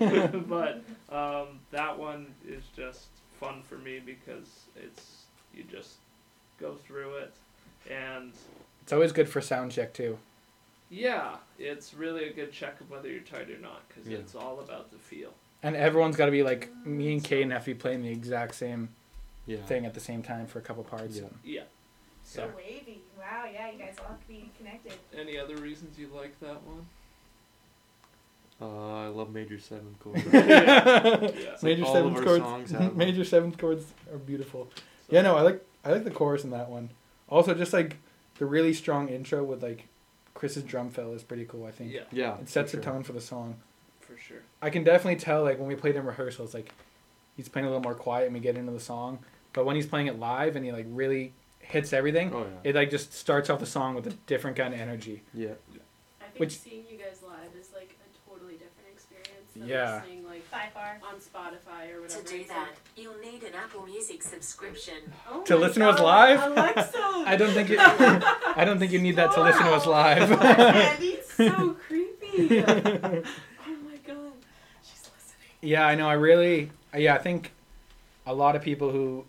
but um, that one is just fun for me because it's you just go through it, and It's always good for sound check too. yeah, it's really a good check of whether you're tired or not because Yeah. it's all about the feel. And everyone's got to be like me and Kane and to be playing the exact same Yeah. thing at the same time for a couple parts. Yeah. Yeah. So So, wavy. Wow, yeah, you guys all have to be connected. any other reasons you like that one? Uh, I love major seven chords. Yeah. Major all of seventh chords. major seventh chords are beautiful. So- Yeah, no, I like I like the chorus in that one. Also, just like the really strong intro with like Chris's drum fill is pretty cool. I think Yeah, Yeah. it sets for the sure. tone for the song. for sure. I can definitely tell like when we played in rehearsals, like he's playing a little more quiet and we get into the song. But when he's playing it live and he like really hits everything, Oh yeah. it like just starts off the song with a different kind of energy. yeah. I think Which- seeing you guys live is like a totally different experience Yeah. listening like By far. on Spotify or To do that, like, you'll need an Apple Music subscription. oh To my listen to us God, live? Alexa. I don't think it, I don't think you need that to listen to us live. Andy's so creepy. oh my god, she's listening. Yeah, I know. I really, yeah, I think a lot of people who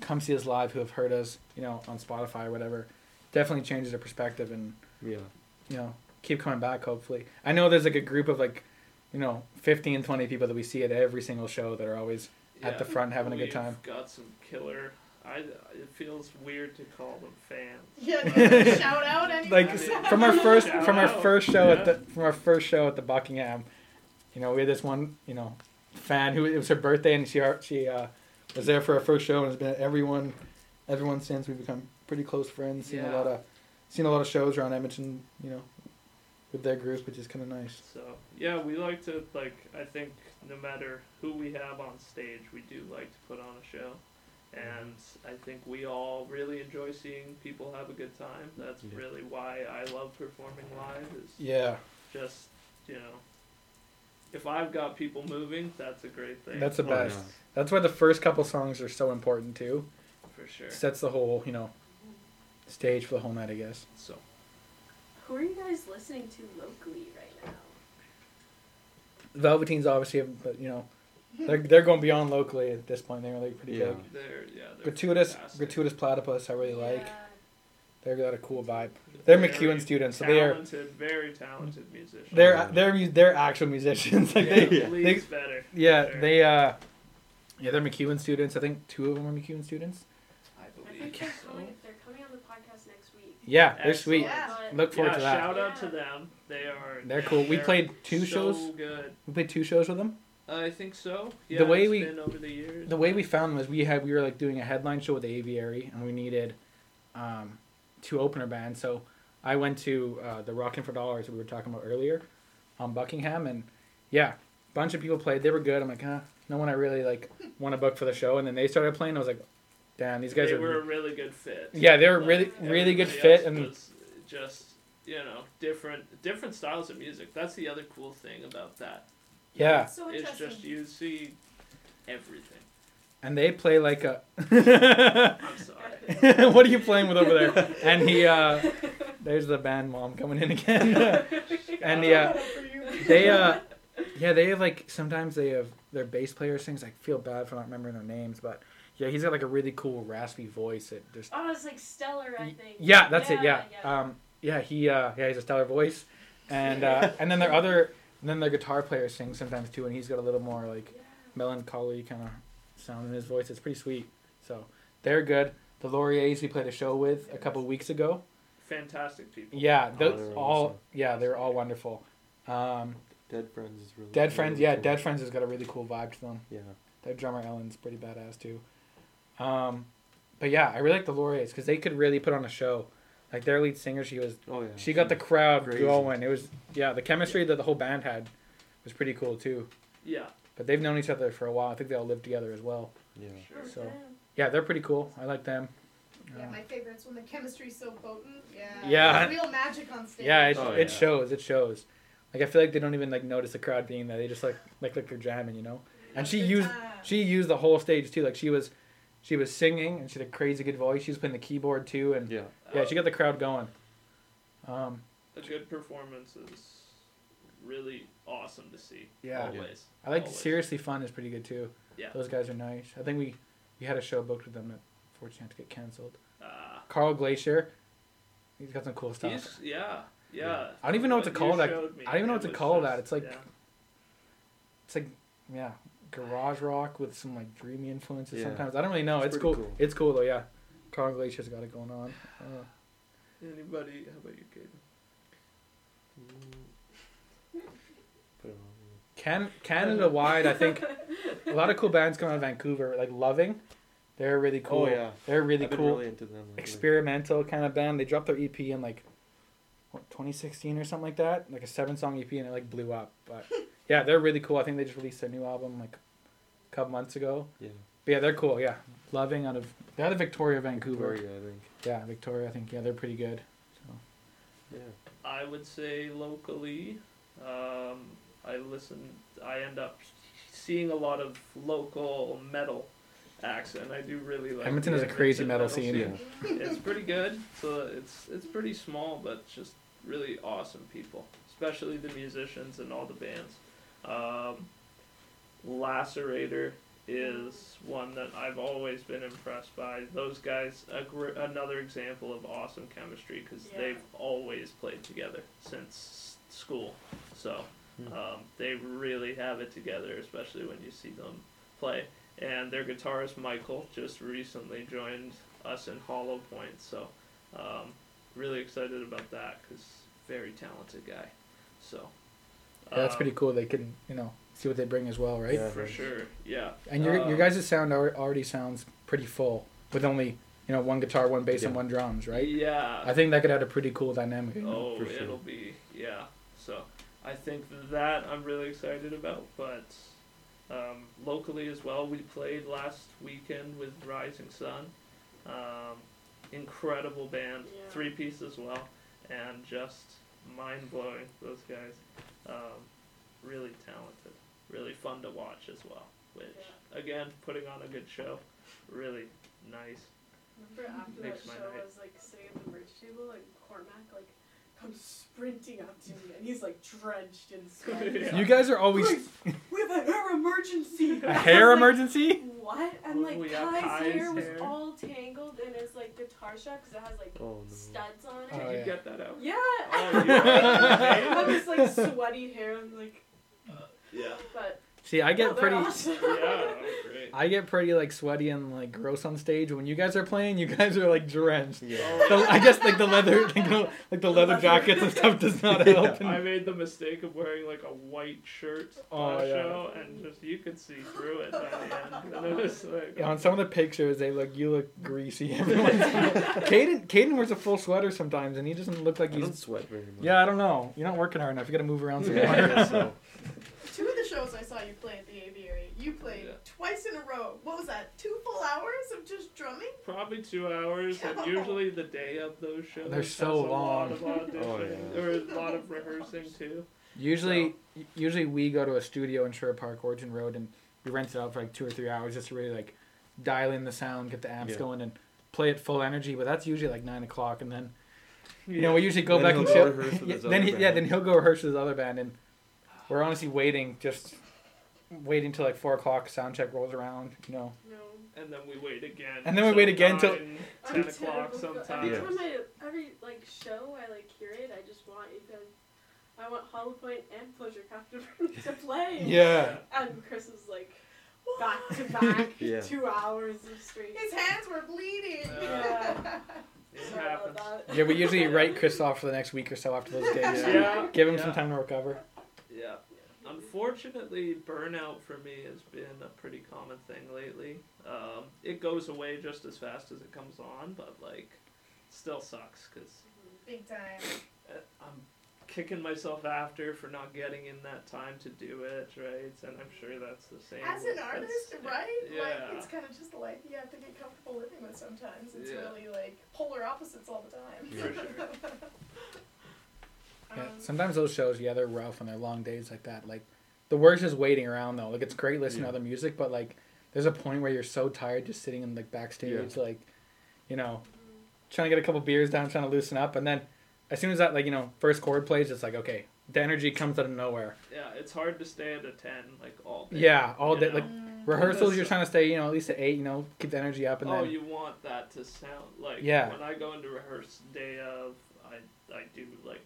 come see us live who have heard us, you know, on Spotify or whatever, definitely changes their perspective and Yeah. you know keep coming back. Hopefully, I know there's like a group of like, you know, 15, 20 people that we see at every single show that are always at the front having a good time. Got some killer. I it feels weird to call them fans. Yeah, shout out anyone. Like from our first Shout from our out. first show at the from our first show at the Buckingham, you know, we had this one you know fan who it was her birthday and she she uh, was there for our first show and has been at everyone everyone since we've become pretty close friends. Seen a lot of seen a lot of shows around Edmonton, you know, with their group, which is kind of nice. So yeah, we like to like. I think no matter who we have on stage, we do like to put on a show, and I think we all really enjoy seeing people have a good time. That's Yeah. really why I love performing live. Is Yeah, just you know, if I've got people moving, that's a great thing. that's the Oh, best. yeah. That's why the first couple songs are so important too. for sure. Sets the whole you know stage for the whole night, I guess. So Who are you guys listening to locally right now? Velveteens obviously, have, but you know, they're they're going beyond locally at this point. They're like pretty Yeah. big. they're yeah. They're Gratuitous, fantastic. gratuitous platypus. I really like. Yeah. They've got a cool vibe. They're Very MacEwan students, so they are. talented, very talented musicians. They're Yeah. they're they're actual musicians. like yeah, they, Yeah. leagues better. yeah, Sure. they uh, yeah, they're MacEwan students. I think two of them are MacEwan students. I I believe think so. coming. They're coming on the podcast next week. Yeah, they're sweet. Yeah. Look forward yeah, to that. shout out to them. They are. They're cool. We they're played two so shows. good. We played two shows with them. I think so. Yeah, The way it's we- been over the years. The way we found them was we had we were like doing a headline show with the Aviary, and we needed um, two opener bands. So I went to uh, the Rockin' for Dollars we were talking about earlier on Buckingham, and yeah, a bunch of people played. They were good. I'm like, huh, no one I really like want to book for the show. And then they started playing. I was like, damn, these guys they are. were a really good fit. Yeah, they were Like, really- really good fit and- just you know different different styles of music. That's the other cool thing about that. yeah, So It's just you see everything. and they play like a. I'm sorry. what are you playing with over there? And he, uh, there's the band mom coming in again. and the, uh, they, uh, yeah, they have like sometimes they have their bass player sings. I feel bad for not remembering their names, but yeah, he's got like a really cool raspy voice. That just Oh, it's like Stellar, I think. yeah, that's it. Yeah, yeah. um, yeah, he, uh, yeah, he's a stellar voice, and uh, and then their other, and then their guitar player sings sometimes too, and he's got a little more like Yeah. melancholy kind of sound in his voice. It's pretty sweet. So they're good. The Lauriers we played a show with a couple weeks ago. Fantastic people. Yeah, Oh, those they're all awesome. yeah, they're all wonderful. Um, Dead Friends is really. Dead really Friends, yeah, cool. Dead Friends has got a really cool vibe to them. Yeah. Their drummer Ellen's pretty badass too. Um, but yeah, I really like the Lauriers because they could really put on a show. Like their lead singer, she was Oh yeah. she got the crowd Crazy. going. It was yeah, the chemistry that the whole band had was pretty cool too. Yeah. But they've known each other for a while. I think they all live together as well. Yeah. Sure So- Yeah, they're pretty cool. I like them. Yeah, Uh, my favorite's when the chemistry's so potent. Yeah. Yeah. Real magic on stage. Yeah, it, Oh, it yeah. shows. It shows. Like I feel like they don't even like notice the crowd being there. They just like like like they're jamming, you know. And she used time. she used the whole stage too. Like she was she was singing and she had a crazy good voice. She was playing the keyboard too, and Yeah. yeah, she got the crowd going. Um, A good performance is really awesome to see. Yeah. Always. I like Always. seriously fun is pretty good too. Yeah. those guys are nice. I think we we had a show booked with them that fortunately had to get canceled. Uh, Carl Glacier, he's got some cool stuff. he's, yeah. Yeah. I don't even know what to call that. me, I don't even know what to call just- that. It's like yeah. it's like yeah, garage rock with some like dreamy influences. Yeah. Sometimes I don't really know. It's, It's cool. cool. It's cool though. Yeah, Carl Glacier's got it going on. Uh, Anybody? How about you, Caydin? Put it on. Can Canada wide, I think a lot of cool bands come out of Vancouver. Like Loving, they're really cool. Oh yeah. They're really I've been cool. really into them. lately. experimental kind of band. They dropped their EP in like what 2016 or something like that, like a seven song EP, and it like blew up. But yeah, they're really cool. I think they just released their new album like a couple months ago. Yeah. But yeah, they're cool. Yeah, loving out of they're out of Victoria, Vancouver. Victoria, I think. Yeah, Victoria. I think yeah, they're pretty good. So Yeah. I would say locally, um, I listen. I end up seeing a lot of local metal acts, and I do really like. Edmonton the has a crazy Edmonton metal scene. Yeah. it's pretty good. So it's it's pretty small, but just really awesome people, especially the musicians and all the bands. Um, Lacerator is one that I've always been impressed by. Those guys, a gr- another example of awesome chemistry because Yeah. they've always played together since school. So Hmm. um, they really have it together, especially when you see them play. And their guitarist Michael just recently joined us in Hollow Point, so um, really excited about that because very talented guy. So yeah, that's um, pretty cool. They can you know see what they bring as well, right? Yeah. for sure. Yeah, And your your Um, guys' sound already sounds pretty full with only you know one guitar, one bass, and one drums, right? Yeah. I think that could add a pretty cool dynamic. Oh, For sure. it'll be yeah. So I think that I'm really excited about, but um, locally as well, we played last weekend with Rising Sun. Um, incredible band, Yeah. three piece as well, and just mind blowing. Those guys, um, really talented, really fun to watch as well. Which again, putting on a good show, really nice. Remember after Makes that show, night. I was like sitting at the merch table, and Cormac like comes sprinting up to me, and he's like drenched in sweat. Yeah. You guys are always Grace, we have a hair emergency. a I was hair like, emergency. What? And like yeah, Kai's, Kai's hair was all tangled in his like guitar strap because it has like Oh no. studs on it. Did Oh, you yeah. get that out? Yeah. Oh, you- I was like sweaty hair. I'm like, Yeah. but See, I get Oh, pretty. awesome. Yeah, that was great. I get pretty like sweaty and like gross on stage. When you guys are playing, you guys are like drenched. Yeah. The, I guess like the leather, like the, like the leather jackets and stuff does not Yeah. help. I made the mistake of wearing like a white shirt Oh, last yeah. show, and just you could see through it by the end. And it was like, on some of the pictures, they look you look greasy. Everyone's Caydin, Caydin wears a full sweater sometimes, and he doesn't look like I don't he's. sweat very much. Yeah, I don't know. You're not working hard enough. You got to move around some more. guess so. Two of the shows I saw you play at the aviary, you oh, played Yeah. twice in a row. What was that? Two full hours of just drumming? probably two hours, and Oh. usually the day of those shows They're so a lot long. of auditioning Oh, yeah. or a lot of rehearsing too. Usually, usually we go to a studio in Sherwood Park, Origin Road, and we rent it out for like two or three hours just to really like dial in the sound, get the amps Yeah. going, and play at full energy. But that's usually like nine o'clock, and then you know we usually go Then back and chill. Yeah, then he, yeah, then he'll go rehearse with his other band, and we're honestly waiting, just waiting till like four o'clock. Sound check rolls around, you know. No. and then we wait again. And then we wait again till- nine, I'm ten o'clock terrible. sometimes. Every Yeah. time I every like show I like hear it, I just want you guys. I want Hollow Point and Pleasurecraft to play. Yeah. And Chris is like back to back, Yeah. two hours of straight. His hands were bleeding. Yeah. It happens. Yeah, we usually write Chris off for the next week or so after those gigs. Yeah. Give him yeah. some time to recover. Yeah. Unfortunately, burnout for me has been a pretty common thing lately. Um, it goes away just as fast as it comes on, but like, still sucks because Big time. I'm kicking myself after for not getting in that time to do it, right? And I'm sure that's the same. As an artist, right? Yeah. Like it's kind of just the life you have to get comfortable living with sometimes. It's Yeah. really like polar opposites all the time. For sure. Yeah, Um, sometimes those shows, yeah, they're rough and they're long days like that. Like the worst is waiting around though. Like it's great listening Yeah. to other music, but like there's a point where you're so tired just sitting in like backstage, like you know, trying to get a couple beers down, trying to loosen up, and then as soon as that like you know first chord plays, it's like okay, the energy comes out of nowhere. Yeah, it's hard to stay at a ten like all day. Yeah, all day know? like mm, rehearsals, you're trying to stay you know at least at eight, you know, keep the energy up, and oh, then you want that to sound like Yeah. When I go into rehearse day of, I I do like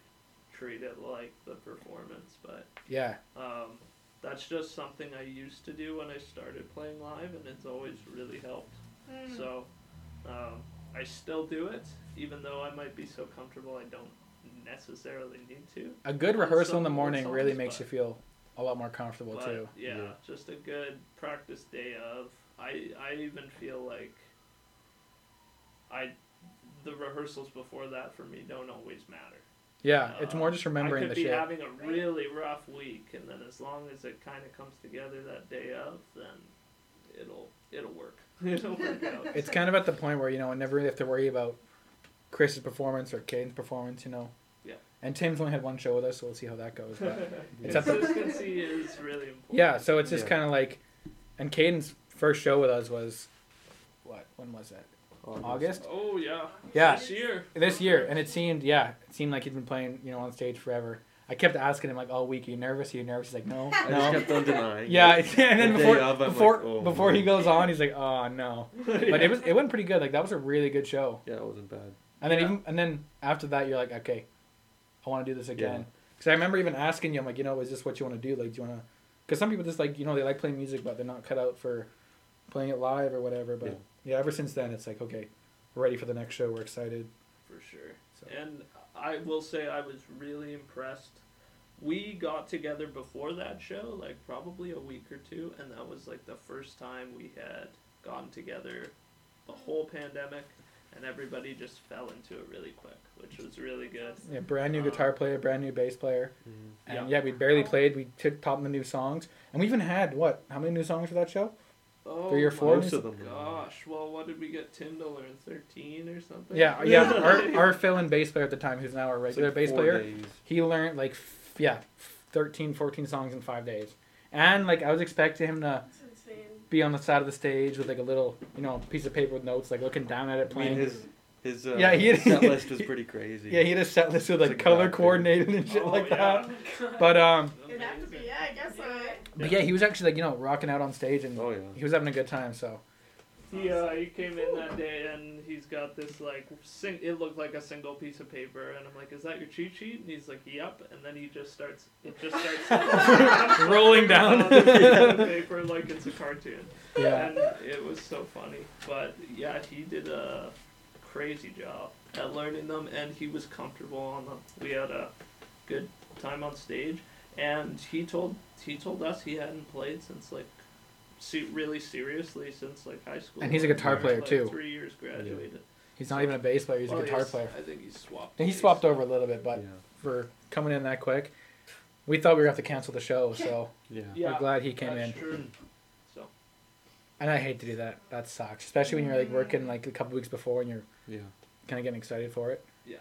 treat it like the performance, but yeah, um, that's just something I used to do when I started playing live, and it's always really helped. mm. So um, I still do it, even though I might be so comfortable I don't necessarily need to. a good rehearsal in the morning songs, really makes but- you feel a lot more comfortable But too. yeah, Yeah. just a good practice day of. I I even feel like I the rehearsals before that for me don't always matter. Yeah, it's Uh, more just remembering I the could be shit. having a really rough week, and then as long as it kind of comes together that day of, then it'll it'll work. it'll work out. it's kind of at the point where you know I never really have to worry about Chris's performance or Caydin's performance, you know. Yeah. And Tim's only had one show with us, so we'll see how that goes. But It's at the- Consistency is really important. yeah, so it's just Yeah. kind of like, and Caydin's first show with us was, what? When was that? August. Oh yeah. Yeah. This year. This year, and it seemed yeah, it seemed like he'd been playing you know on stage forever. I kept asking him like all week, "Are you nervous? Are you nervous?" He's like, "No, I just no." kept on denying. Yeah, it. and then The before of, before like, oh, before he goes on, he's like, "Oh no," but it was it went pretty good. Like that was a really good show. Yeah, it wasn't bad. And then Yeah. even and then after that, you're like, okay, I want to do this Yeah. again. Because I remember even asking you, I'm like, you know, is this what you want to do? Like, do you want to? Because some people just like, you know, they like playing music, but they're not cut out for playing it live or whatever. But yeah, ever since then, it's like, okay, we're ready for the next show. We're excited. For sure. So. And I will say I was really impressed. We got together before that show, like probably a week or two, and that was like the first time we had gotten together the whole pandemic, and everybody just fell into it really quick, which was really good. Yeah, brand new Uh, guitar player, brand new bass player, Mm. and Yeah. yeah, we barely played. We took top them the new songs, and we even had what? How many new songs for that show? Oh, Three or four? Most of them. Gosh, well, what did we get? Tyndall or thirteen or something? Yeah, yeah. our our fill in bass player at the time, who's now our regular like bass player, days. he learned like f- yeah 13 14 songs in five days and like i was expecting him to be on the side of the stage with like a little you know piece of paper with notes like looking down at it I playing mean, his his uh, Yeah, he had- set list was pretty crazy. yeah he had a set list with like like color that coordinated and shit Oh, like yeah. that but um It'd have to be, yeah, I guess so. But yeah he was actually like you know rocking out on stage and Oh yeah. he was having a good time so He uh, he came in that day and he's got this like sing. It looked like a single piece of paper, and I'm like, "Is that your cheat sheet?" And he's like, "Yep." And then he just starts. It just starts Rolling down. on the paper like it's a cartoon. Yeah. And it was so funny. But yeah, he did a crazy job at learning them, and he was comfortable on them. We had a good time on stage, and he told he told us he hadn't played since like. Se- really seriously since like high school. And he's a guitar Like, player, like, too. Three years graduated. He's not even a bass player. He's Well, a guitar he's- player. I think he swapped. And he swapped over a little bit, but yeah. for coming in that quick, we thought we were gonna have to cancel the show. So Yeah. Yeah, we're glad he came that's in. True. So And I hate to do that. That sucks, especially when you're like working like a couple weeks before and you're Yeah. kind of getting excited for it. Yeah.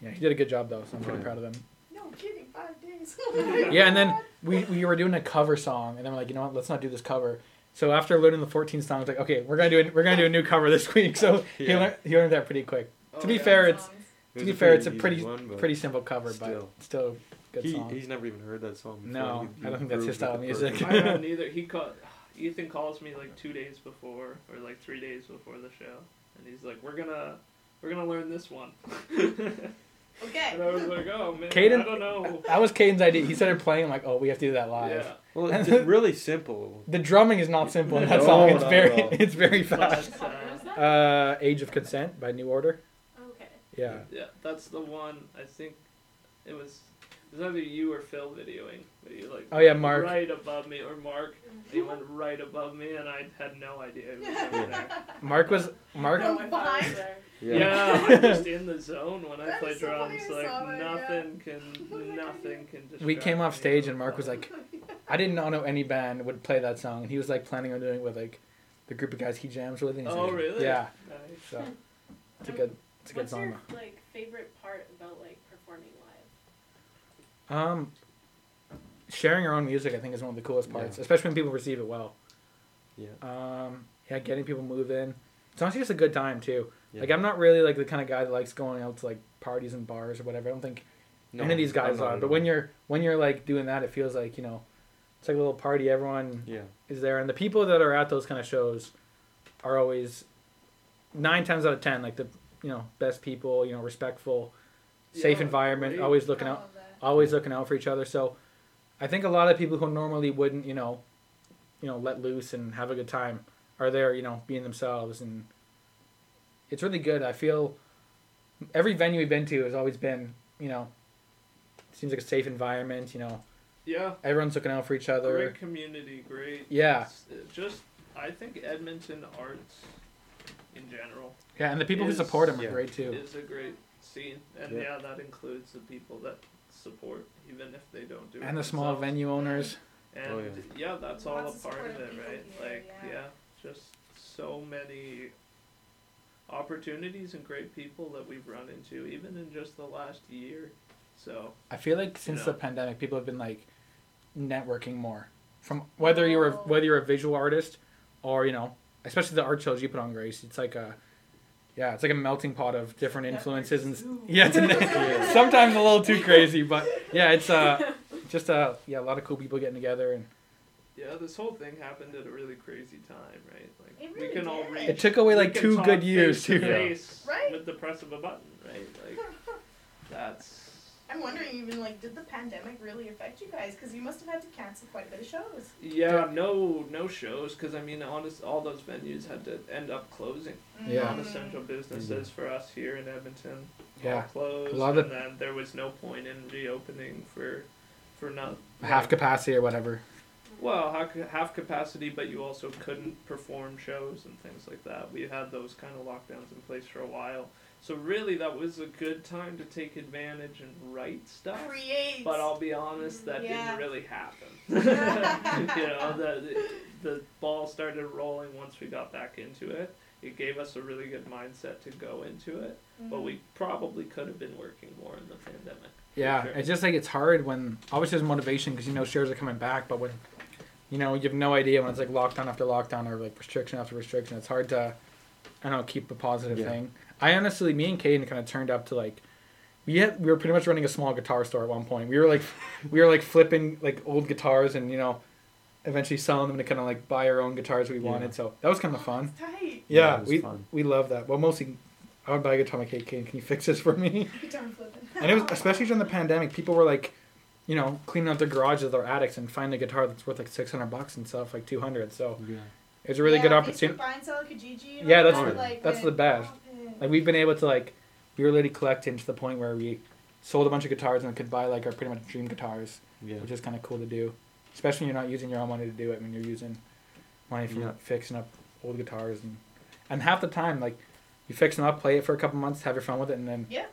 Yeah, he did a good job though, so I'm pretty Right. proud of him. No kidding, five days. Yeah, and then we, we were doing a cover song, and then we're like, you know what, let's not do this cover. So after learning the 14 songs, like, okay, we're gonna do a, we're gonna do a new cover this week. So he learned he learned that pretty quick. Oh, to be yeah. fair, it's Songs. It to was be fair, it's a pretty one, pretty simple cover, still. but still good he, song. he's never even heard that song. Before. No, He- I don't think that's his style of music. perfectly. I don't either. He called. Ethan calls me like two days before, or like three days before the show, and he's like, "We're gonna, we're gonna learn this one." Okay. and I was like, "Oh man, Caydin- I don't know." That was Caydin's idea. He started playing I'm like, oh, we have to do that live. Yeah, Well, it's really simple. The drumming is not simple in that No, song. It's very it's very fast. What uh, was that? Uh, Age of Consent by New Order. okay. Yeah. yeah, that's the one. I think it was. It was either you or Phil videoing, but you like. Oh, yeah, Mark. Right above me, or Mark. He mm-hmm. went right above me, and I had no idea he was over there. Mark was Mark. No, I thought I was Fine. there. Yeah. Yeah, I'm just in the zone when I That play is so drums. Like saw that, yeah. nothing can, oh nothing can. We came off stage and Mark was like, I did not know any band would play that song, and he was like planning on doing it with like the group of guys he jams with. And he's "Oh like, really? Yeah. Nice. So it's a good it's a good What's song. your like favorite part about like performing live? though. Um, sharing your own music, I think, is one of the coolest parts, Yeah. especially when people receive it well. Yeah. Um, yeah, getting people moving. It's honestly just a good time too. yeah. Like I'm not really like the kind of guy that likes going out to like parties and bars or whatever. I don't think No, any of these I'm guys are. But when you're when you're like doing that, it feels like you know, it's like a little party. Everyone yeah, is there, and the people that are at those kind of shows are always nine times out of ten like the you know best people. You know, respectful, safe Yeah, environment, always looking out, that. Always looking out for each other. So, I think a lot of people who normally wouldn't, you know, you know, let loose and have a good time are there, you know, being themselves, and it's really good. I feel every venue we've been to has always been, you know, seems like a safe environment. You know, Yeah. everyone's looking out for each other. Great community. Great. Yeah, s- uh, Just, I think Edmonton arts, in general, yeah, and the people who support them are yeah. great too. It's a great scene, and Yeah. yeah. that includes the people that support, even if they don't do it. And the small themselves. venue owners. And Oh, yeah. yeah. that's all a Lots of part of it, right? here, Like, yeah. yeah. just so many opportunities and great people that we've run into, even in just the last year. So, I feel like since know. the pandemic, people have been like networking more. From whether you're a, whether you're a visual artist, or you know, especially the art shows you put on, Grace. It's like a, yeah, it's like a melting pot of different influences and yeah, it's a, sometimes a little too crazy, but yeah, it's uh just uh yeah a lot of cool people getting together and yeah, this whole thing happened at a really crazy time, right? Like, It we really can all did. reach. it took away like two good years face to too. face Right. With the press of a button, right? Like, that's. I'm wondering, even like, did the pandemic really affect you guys? Because you must have had to cancel quite a bit of shows. Yeah, no, no shows because I mean, honest, all those venues had to end up closing. Yeah. Non-essential mm. businesses for us here in Edmonton Yeah, closed, A lot of and then there was no point in reopening for, for not half capacity or whatever. well half, half capacity, but you also couldn't perform shows and things like that. We had those kind of lockdowns in place for a while, so really that was a good time to take advantage and write stuff. Create. But I'll be honest, that Yeah. didn't really happen. you know, the, the ball started rolling once we got back into it. It gave us a really good mindset to go into it, but mm-hmm. we probably could have been working more in the pandemic. Yeah, sure. it's just like it's hard when obviously there's motivation because you know shares are coming back, but when you know you have no idea when it's like lockdown after lockdown or like restriction after restriction, it's hard to I don't know keep a positive Yeah. thing. I honestly, me and Caydin kind of turned up to like we had we were pretty much running a small guitar store at one point. We were like we were like flipping like old guitars and you know eventually selling them to kind of like buy our own guitars we Yeah. wanted. So that was kind of fun. That's tight. Yeah, Yeah, it was we fun. we love that. Well, mostly I would buy a guitar. I'm like, hey, Kane, can you fix this for me? Guitar flipping. And it was especially during the pandemic, people were like, you know, cleaning out their garages, their attics, and finding a guitar that's worth like 600 bucks and stuff like 200. So Yeah. it was a really good opportunity. Facebook buy and sell Kijiji and Yeah, that's that, oh, like, that's the best. Off. Like we've been able to like, we were literally collecting to the point where we sold a bunch of guitars and could buy like our pretty much dream guitars, Yeah. which is kind of cool to do. Especially when you're not using your own money to do it when you're using money from Yeah. fixing up old guitars and and half the time like you fix them up, play it for a couple months, have your fun with it, and then Yeah.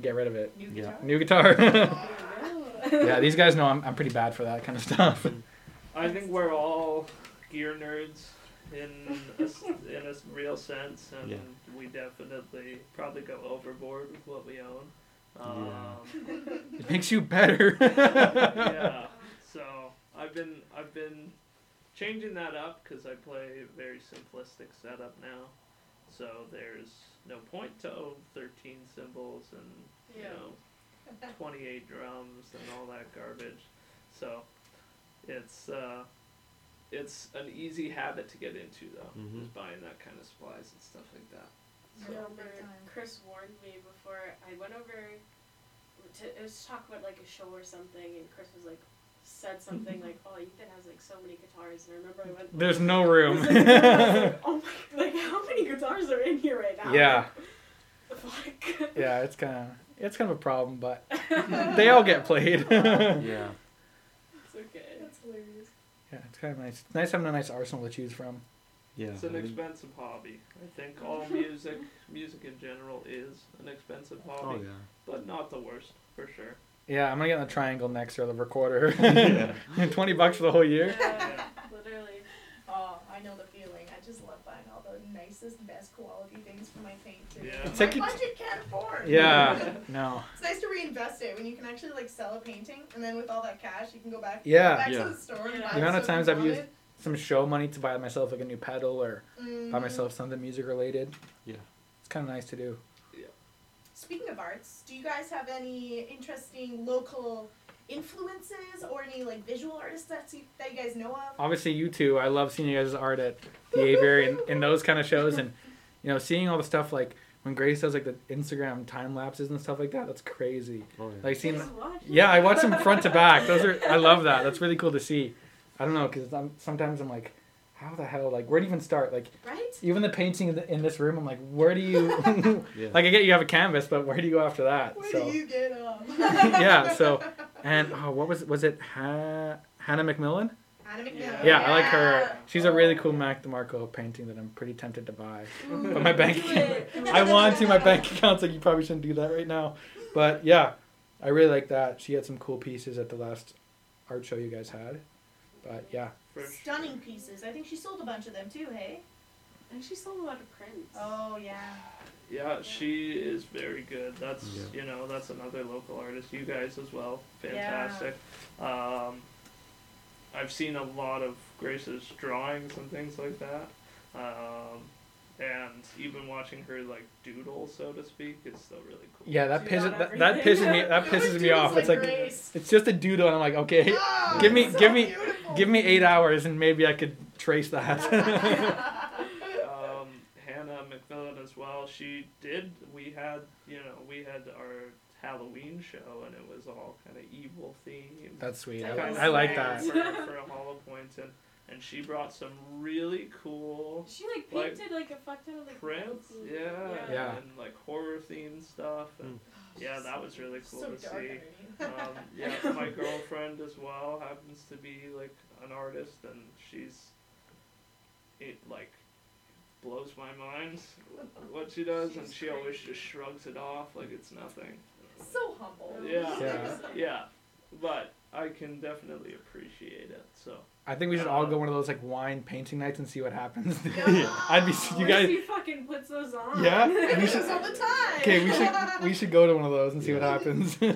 get rid of it. New Yeah. guitar. New guitar. Oh, yeah. yeah, these guys know I'm, I'm pretty bad for that kind of stuff. I think we're all gear nerds in a, in a s- real sense, and Yeah. we definitely probably go overboard with what we own. Um, It makes you better. yeah. So I've been I've been changing that up because I play a very simplistic setup now. So there's no point to own 13 cymbals and you know 28 drums and all that garbage. So it's uh, it's an easy habit to get into though, Mhm. is buying that kind of supplies and stuff like that. I remember Chris warned me before I went over to it was to talk about like a show or something, and Chris was like said something like, "Oh, Ethan has like so many guitars," and I remember I went. There's no room. I was like, oh my! Like how many guitars are in here right now? Yeah. Like, fuck. yeah, it's kind of it's kind of a problem, but they all get played. yeah, Yeah. It's okay. That's hilarious. it's kind of nice. It's nice having a nice arsenal to choose from. Yeah. It's an I mean, expensive hobby. I think all music, music in general, is an expensive hobby. Oh hobby, yeah. but not the worst for sure. Yeah, I'm gonna get the triangle next or the recorder. Yeah. Twenty bucks for the whole year. Yeah, literally. Oh, I know the feeling. I just love buying all the nicest, best quality things for my paint too. Yeah. My It's like you- budget can't afford. Yeah, no. It's nice to reinvest it when you can actually like sell a painting, and then with all that cash, you can go back. Yeah. Back Yeah. to the store. And Yeah. buy The amount of times I've used wanted. some show money to buy myself like a new pedal or buy Mhm. myself something music related. Yeah. It's kind of nice to do. Yeah. Speaking of arts, do you guys have any interesting local influences or any like visual artists that you, that you guys know of? Obviously, you two. I love seeing you guys' art at the Aviary and in those kind of shows, and you know, seeing all the stuff like when Grace does like the Instagram time lapses and stuff like that. That's crazy. Oh yeah. Like seeing. Just watch it. Yeah, I watch them front to back. Those are I love that. That's really cool to see. I don't know because I'm sometimes I'm like, how the hell? Like, where do you even start? Like, Right? even the painting in, the, in this room, I'm like, where do you? Yeah. like, I get you have a canvas, but where do you go after that? Where so do you get up? yeah, so and oh, what was it? was it? Ha- Hannah McMillan. Anna McMillan. Yeah. Yeah, I like her. She's a really cool Mac DeMarco painting that I'm pretty tempted to buy. Ooh, But my bank account. I want to. My bank account's like you probably shouldn't do that right now. But yeah, I really like that. She had some cool pieces at the last art show you guys had. But yeah, Stunning pieces. I think she sold a bunch of them too. Hey. And she sold a lot of prints. Oh yeah. Yeah, she is very good. That's Yeah. you know that's another local artist. You guys as well, fantastic. Um, I've seen a lot of Grace's drawings and things like that, um, and even watching her like doodle, so to speak, is still really cool. yeah, that Do pisses that, that pisses me that pisses me off. just It's like Grace. it's just a doodle, and I'm like, okay, Oh, give me so give me beautiful. give me eight hours, and maybe I could trace that. Hannah McMillan as well. She did. We had, you know, we had our Halloween show, and it was all kind of evil themed. That's sweet. That I, I like that. for, for a Hollow Point, and and she brought some really cool She like Like, painted like, a fuck ton of like prints, prints and- yeah, Yeah. and like horror themed stuff, and yeah, that was really cool so to dark see. underneath. Um, yeah, my girlfriend as well happens to be like an artist, and she's it like blows my mind what she does, and She's she always just shrugs it off like it's nothing. so humble. Yeah, Yeah. yeah, but I can definitely appreciate it. So I think we should all go one of those like wine painting nights and see what happens. Yeah. I'd be you What guys. if he fucking puts those on? Yeah? We should- all the time. Okay, we should we should go to one of those and see what happens. Oh,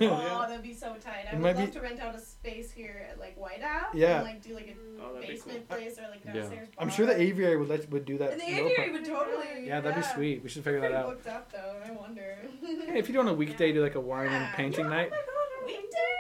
that'd be so tight. I It would might love be- to rent out a space here at like White Owl. Yeah. And like do like a Oh, that'd be basement cool. place or like a Yeah. downstairs. I'm sure the aviary would let would do that. And the aviary problem. would totally. Yeah, that'd be sweet. We should figure that out. booked up though. I wonder. Hey, if you do on a weekday, do like a wine and painting Yeah, night. Oh my god, a weekday?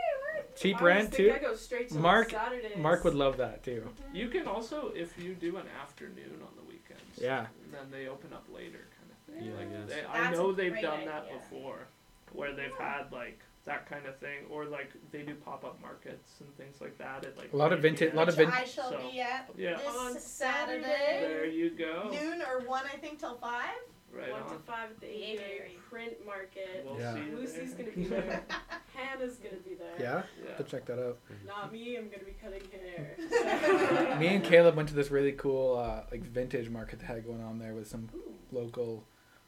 What? cheap I rent too. Straight to Mark- Saturdays. Mark would love that too. You can also, if you do an afternoon on the weekends, Yeah. then they open up later, kind of thing. Yeah, I Like, guess. they, I know they've great done that before, where they've had like that kind of thing, or like they do pop up markets and things like that. At like A lot of vintage- p.m. lot of Which vin- I shall So, be at yeah. this On Saturday. Saturday. There you go. Noon or one, I think, till five. Right One to five at the The AVA aviary. print market. We'll Yeah. see Lucy's gonna be there. Hannah's gonna be there. Yeah, Yeah. to check that out. Not me. I'm gonna be cutting hair. Me and Caleb went to this really cool uh, like vintage market they had going on there with some local.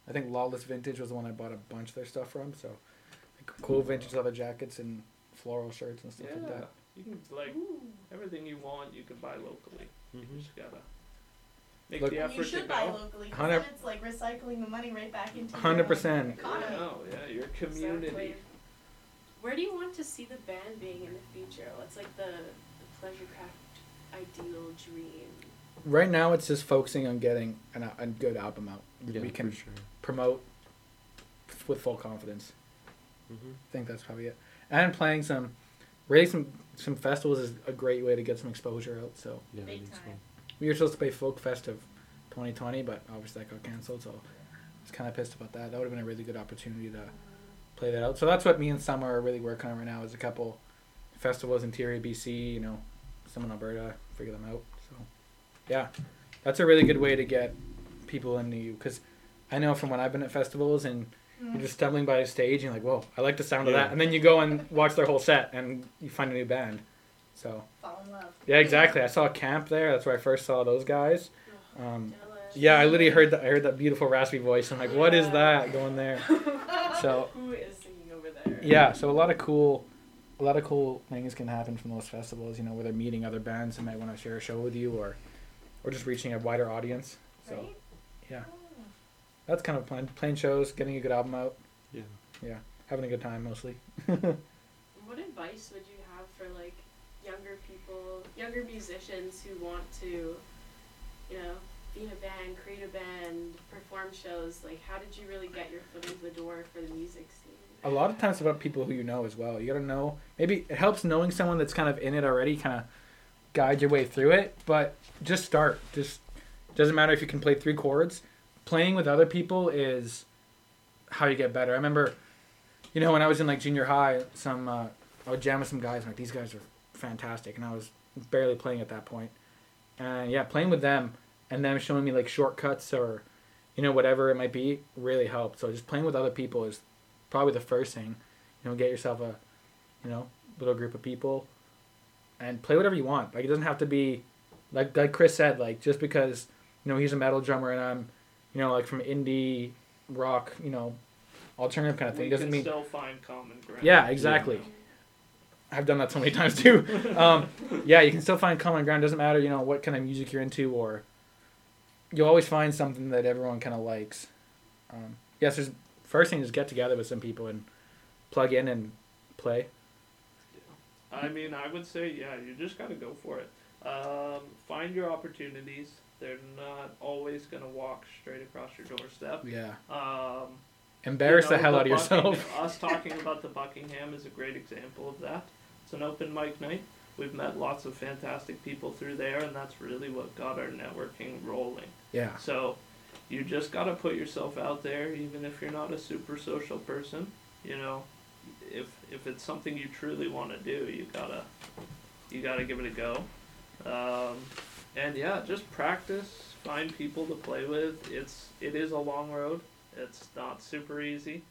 I think Lawless Vintage was the one I bought a bunch of their stuff from. So, like, cool vintage leather jackets and floral shirts and stuff Yeah. like that. You can like Ooh. everything you want. You can buy locally. You Mhm. just gotta make Look- the effort you to should buy go. locally because Hundred- it's like recycling the money right back into your 100%. economy. Oh yeah, your community. Exactly. Where do you want to see the band being in the future? What's like the, the pleasure craft ideal dream? Right now, it's just focusing on getting an, a a good album out. Yeah, we can sure. promote with full confidence. Mm-hmm. I think that's probably it. And playing some, really some some festivals is a great way to get some exposure out. So Yeah, I Big time. We were supposed to play Folk Fest of 2020, but obviously that got canceled. So I was kind of pissed about that. That would have been a really good opportunity to play that out. So that's what me and Summer are really working on right now. Is a couple festivals in Interior BC. You know, some in Alberta. Figure them out. So yeah, that's a really good way to get people into you because I know from when I've been at festivals and mm. you're just stumbling by a stage and you're like, whoa, I like the sound of that, and then you go and watch their whole set and you find a new band. So Fall in love. yeah, exactly. I saw a Camp there. That's where I first saw those guys. Um, yeah, I literally heard that. I heard that beautiful raspy voice. I'm like, what is that going there? So Who is singing over there? yeah, so a lot of cool, a lot of cool things can happen from those festivals. You know, where they're meeting other bands that might want to share a show with you, or, or just reaching a wider audience. So Right? yeah. Oh. that's kind of playing playing shows, getting a good album out, Yeah. Yeah, having a good time mostly. What advice would you have for like younger people, younger musicians who want to, you know, be in a band, create a band, perform shows? Like, how did you really get your foot in the door for the music scene? a lot of times about people who you know as well. You gotta know. Maybe it helps knowing someone that's kind of in it already, kind of guide your way through it. But just start. Just doesn't matter if you can play three chords. Playing with other people is how you get better. I remember, you know, when I was in like junior high, some uh, I would jam with some guys. I'm like, these guys are fantastic, and I was barely playing at that point. And yeah, playing with them and them showing me like shortcuts or, you know, whatever it might be, really helped. So just playing with other people is probably the first thing. You know, get yourself a, you know, little group of people, and play whatever you want. Like it doesn't have to be, like like Chris said, like just because you know he's a metal drummer and I'm, you know, like from indie rock, you know, alternative kind of thing we doesn't can mean. still find common ground. Yeah, exactly. I've done that so many times too. Um, yeah, you can still find common ground. Doesn't matter, you know, what kind of music you're into, or you'll always find something that everyone kind of likes. Um, yes, there's first thing is get together with some people and plug in and play. I mean, I would say, yeah, you just got to go for it. Um, find your opportunities. They're not always going to walk straight across your doorstep. Yeah, Um, embarrass you know, the hell out of yourself. us talking about the Buckingham is a great example of that. It's an open mic night. We've met lots of fantastic people through there, and that's really what got our networking rolling. Yeah, So you just got to put yourself out there, even if you're not a super social person. You know, if if it's something you truly want to do, you gotta you gotta give it a go. Um, and yeah, just practice. Find people to play with. It's it is a long road. It's not super easy.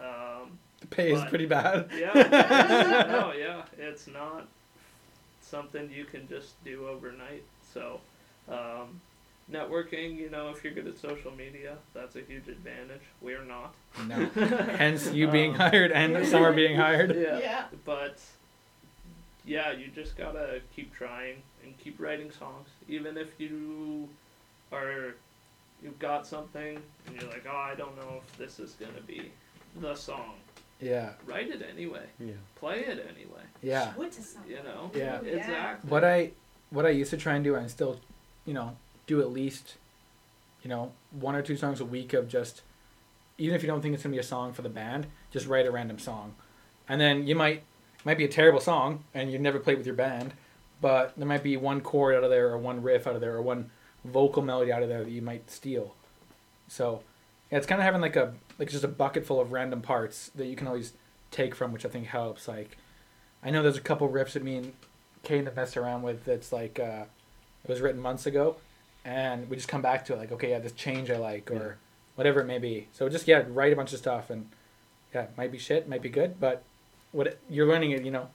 Um, the pay is pretty bad. yeah, it's- no, yeah, it's not something you can just do overnight. So, um, networking, you know, if you're good at social media, that's a huge advantage. We're not. No. Hence you being Um, hired and some are being hired. Yeah. Yeah. But yeah, you just gotta keep trying and keep writing songs, even if you are you've got something and you're like, oh, I don't know if this is gonna be the song. Yeah, Write it anyway. Yeah. Play it anyway. yeah. Show it to someone. You know. Yeah. Oh, yeah. Exactly. What I what I used to try and do and still, you know, do at least, you know, one or two songs a week of just even if you don't think it's gonna be a song for the band, just write a random song. And then you might might be a terrible song and you never played with your band, but there might be one chord out of there or one riff out of there or one vocal melody out of there that you might steal. So, yeah, it's kind of having like a like just a bucket full of random parts that you can always take from, which I think helps. Like, I know there's a couple riffs that me and Kane have messed around with that's like uh, it was written months ago, and we just come back to it like, okay, yeah, this change I like or Yeah. whatever it may be. So just yeah, write a bunch of stuff and yeah, it might be shit, might be good, but what it, you're learning it, you know.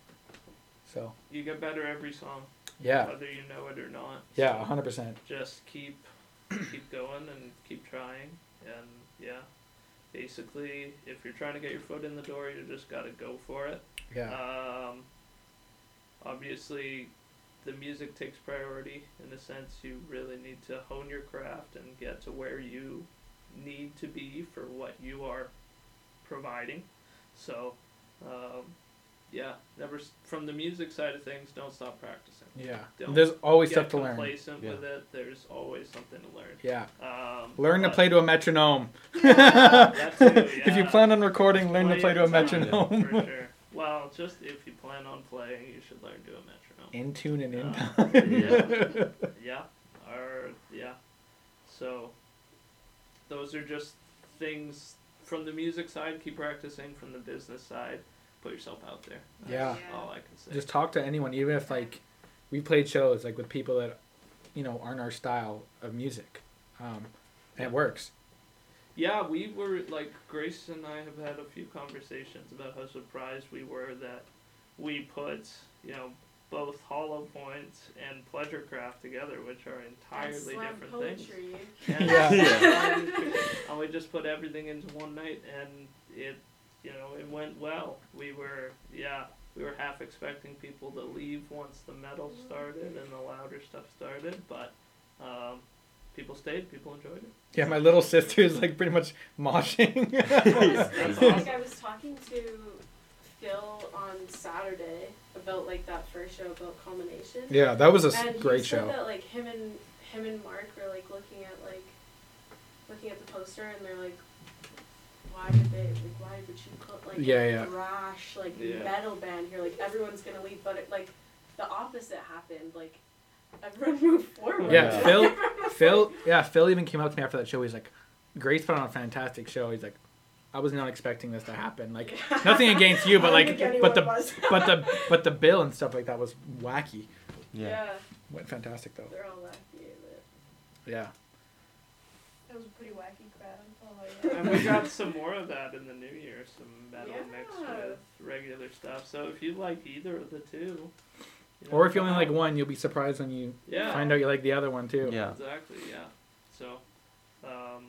So You get better every song, yeah, whether you know it or not. yeah, So hundred percent. just keep keep going and keep trying and yeah basically if you're trying to get your foot in the door you just got to go for it. Yeah, um, obviously the music takes priority in a sense you really need to hone your craft and get to where you need to be for what you are providing. So um, yeah never from the music side of things don't stop practicing yeah. Don't There's always get stuff to learn. complacent Yeah. with it there's always something to learn Yeah, um, learn to play to a metronome. that too, If you plan on recording, learn to play to a Play it time, metronome. For sure. Well, just if you plan on playing, you should learn to a metronome. in tune and in Uh, time. Yeah. Or yeah. So those are just things from the music side. Keep practicing. From the business side, put yourself out there. That's Yeah. all I can say. just talk to anyone, even if like we played shows like with people that you know aren't our style of music, um, and it works. Yeah, we were like Grace and I have had a few conversations about how surprised we were that we put you know both Hollow Point and Pleasurecraft together, which are entirely slam different things. poetry. And, Yeah. and we just put everything into one night, and it you know it went well. We were yeah we were half expecting people to leave once the metal started and the louder stuff started, but um, people stayed. People enjoyed it. Yeah, my little sister is like pretty much moshing. That's awesome. Like I was talking to Phil on Saturday about like that first show about culmination. yeah, that was a and he great said show. that like him and him and Mark were like looking at like looking at the poster and they're like, why did they like why would you put like Yeah, a yeah. thrash like Yeah. metal band here like everyone's gonna leave but it, like the opposite happened like everyone moved forward. Yeah, Yeah. Phil, Everyone was Phil, like- yeah, Phil even came up to me after that show. He's like, "Grace put on a fantastic show." He's like, "I was not expecting this to happen. Like, nothing against you, but I like, don't think but the anyone was. but the but the bill and stuff like that was wacky. Yeah. yeah, Went fantastic though. they're all wacky. But Yeah, That was a pretty wacky crowd. And we got some more of that in the new year, some metal mixed with regular stuff. So if you like either of the two, you know, or if you only like one, you'll be surprised when you yeah, find out you like the other one too. Yeah. exactly, yeah. So, um,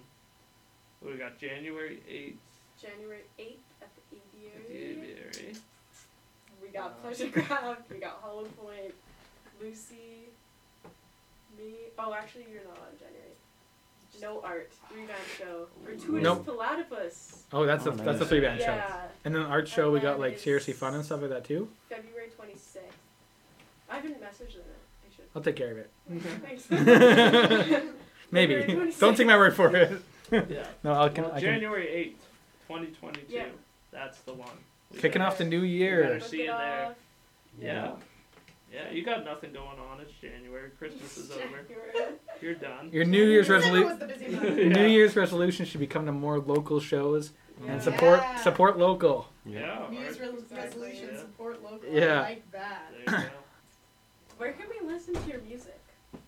we got January eighth January eighth at the at the aviary. aviary. We got Uh, Pleasurecraft, we got Hollow Point, Lucy, me. Oh, actually, you're not on January. No art, three band show. Gratuitous Nope. Platypus. Oh, that's Oh, a that's a nice. three band show. Yeah, And then art show, we got like seriously fun and stuff like that too. February 26th. I haven't messaged them yet. I should. I'll take care of it. Mm-hmm. Thanks. Maybe. Don't take my word for it. Yeah. No, I can. Well, I can. January eighth, twenty twenty two. Yeah. That's the one. We Kicking off the new better year. see you there. off. Yeah. Yeah, you got nothing going on. It's January. Christmas is over. You're done. Your New Year's resolution. was the busy month. Yeah. New Year's resolution should be come to more local shows Yeah. and support Yeah. support local. Yeah. New Year's re- resolution, Yeah. support local. Yeah. I like that. There you go. Where can we listen to your music?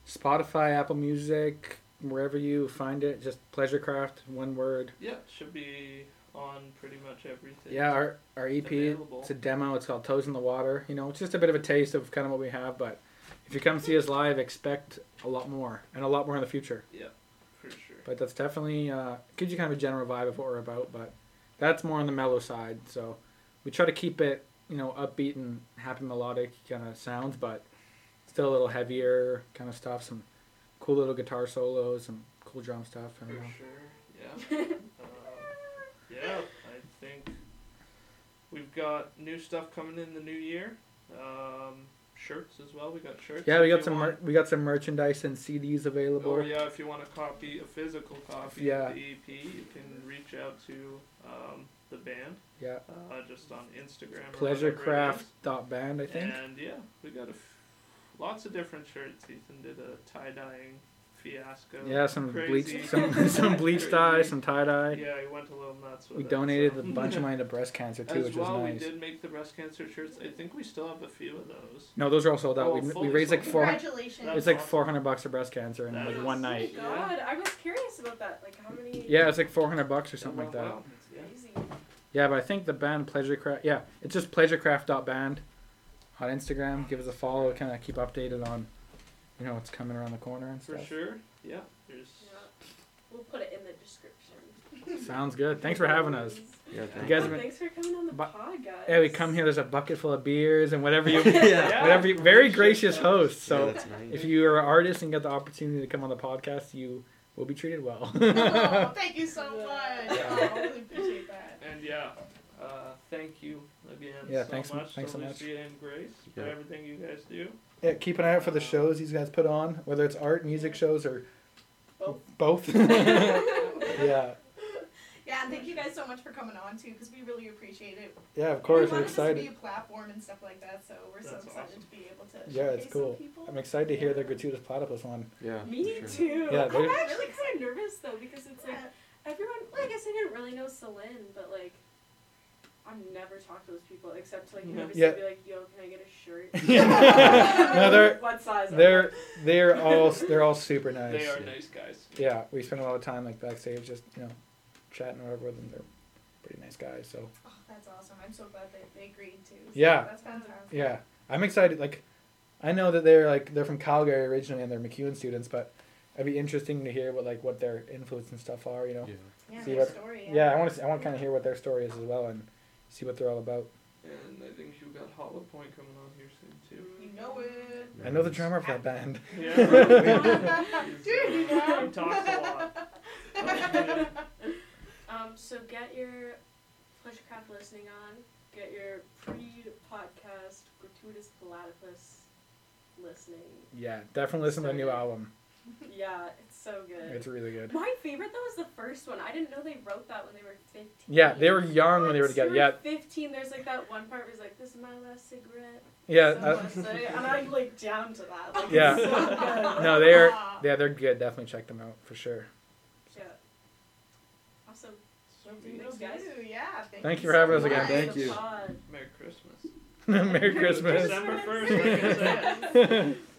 Spotify, Apple Music, wherever you find it, just Pleasurecraft, one word. Yeah, should be on pretty much everything. Yeah, our our EP, Available. it's a demo. It's called Toes in the Water. You know, it's just a bit of a taste of kind of what we have. But if you come see us live, expect a lot more and a lot more in the future. Yeah, for sure. But that's definitely uh, gives you kind of a general vibe of what we're about. But that's more on the mellow side. So we try to keep it, you know, upbeat and happy melodic kind of sounds, but still a little heavier kind of stuff. Some cool little guitar solos, some cool drum stuff. For know. sure. Yeah. yeah, I think we've got new stuff coming in the new year. Um, shirts as well. We got shirts. Yeah, we got some mer- we got some merchandise and CDs available. Or yeah, if you want a copy, a physical copy Yeah. of the EP, you can reach out to um, the band. Yeah. Uh, just on Instagram. or whatever it is. Pleasurecraft.band, I think. And yeah, we got a f- lots of different shirts. Ethan did a tie dyeing fiasco. Yeah, some Crazy. bleach, some some bleach dye, some tie dye. Yeah, he went a little nuts with We it, donated so. a bunch of money to breast cancer too, As which well, was we nice. did make the breast cancer shirts. I think we still have a few of those. No, those are all sold out. Oh, we, we fully raised like sold four. Congratulations. It's like four hundred bucks for breast cancer in That like is one Oh night. my god, I was curious about that. Like how many? Yeah, it's like four hundred bucks or It something oh, like that. well. Yeah. Crazy. Yeah, but I think the band Pleasurecraft. Yeah, it's just pleasurecraft.band on Instagram. Give us a follow. Kind of keep updated on, you know, what's coming around the corner and For stuff. sure. Yeah. There's. Yeah. We'll put it in the description. Sounds good. Thanks for having us. Yeah, You guys Oh, have been- thanks for coming on the But- pod, guys. Yeah, we come here. There's a bucket full of beers and whatever you, Yeah. whatever. You, very gracious host. yeah, So that's nice. if you are an artist and get the opportunity to come on the podcast, you will be treated well. oh, thank you so much. Yeah. Oh, I really appreciate that. And yeah. Uh, thank you again Yeah, so thanks- much thanks to so much. Lucia and Grace for Yeah. everything you guys do. Yeah, keep an eye out for the shows these guys put on, whether it's art, music shows, or Both. both. yeah, Yeah, and thank you guys so much for coming on too, because we really appreciate it. yeah. Of course, we I'm wanted this to be excited. a platform and stuff like that, so we're so excited awesome. to be able to. Yeah, it's showcase some cool. I'm excited to hear the gratuitous platypus one. Yeah. Me sure. too. Yeah, I'm actually kind of nervous though because it's like everyone. Well, I guess I didn't really know Celine, but like. I've never talked to those people except to like you know, Yeah. be like, "Yo, can I get a shirt?" no, they're what size? They're they're all they're all super nice. They are yeah. nice guys. Yeah, we spend a lot of time like backstage, just you know, chatting or whatever with them. They're pretty nice guys. So Oh, that's awesome. I'm so glad they, they agreed to. So Yeah. That's fantastic. yeah, I'm excited. Like, I know that they're like they're from Calgary originally and they're MacEwan students, but it'd be interesting to hear what like what their influence and stuff are. You know. Yeah. Yeah, See their what- story. Yeah, I want to I want to kind of hear what their story is as well and see what they're all about. And I think you've got Hollow Point coming on here soon too. You know it. I know the drummer of that band. Yeah. Dude, you know. He talks a lot. Um, so get your Pleasurecraft listening on. Get your pre-podcast gratuitous platypus listening. Yeah, definitely listen to the new album. Yeah, it's so good. It's really good. My favorite though is the first one. I didn't know they wrote that when they were fifteen. Yeah, they were young when they were together. Yeah, fifteen. There's like that one part where he's like, "This is my last cigarette." yeah. So uh, much and I'm like down to that. Like, Yeah. It's so good. no, they are. Yeah, they're good. Definitely check them out for sure. Yeah. Awesome. Will Thanks, guys. Yeah. Thank, Thank you so for having us again. Thank you. Merry Christmas. Merry Christmas. December 1st, like I said.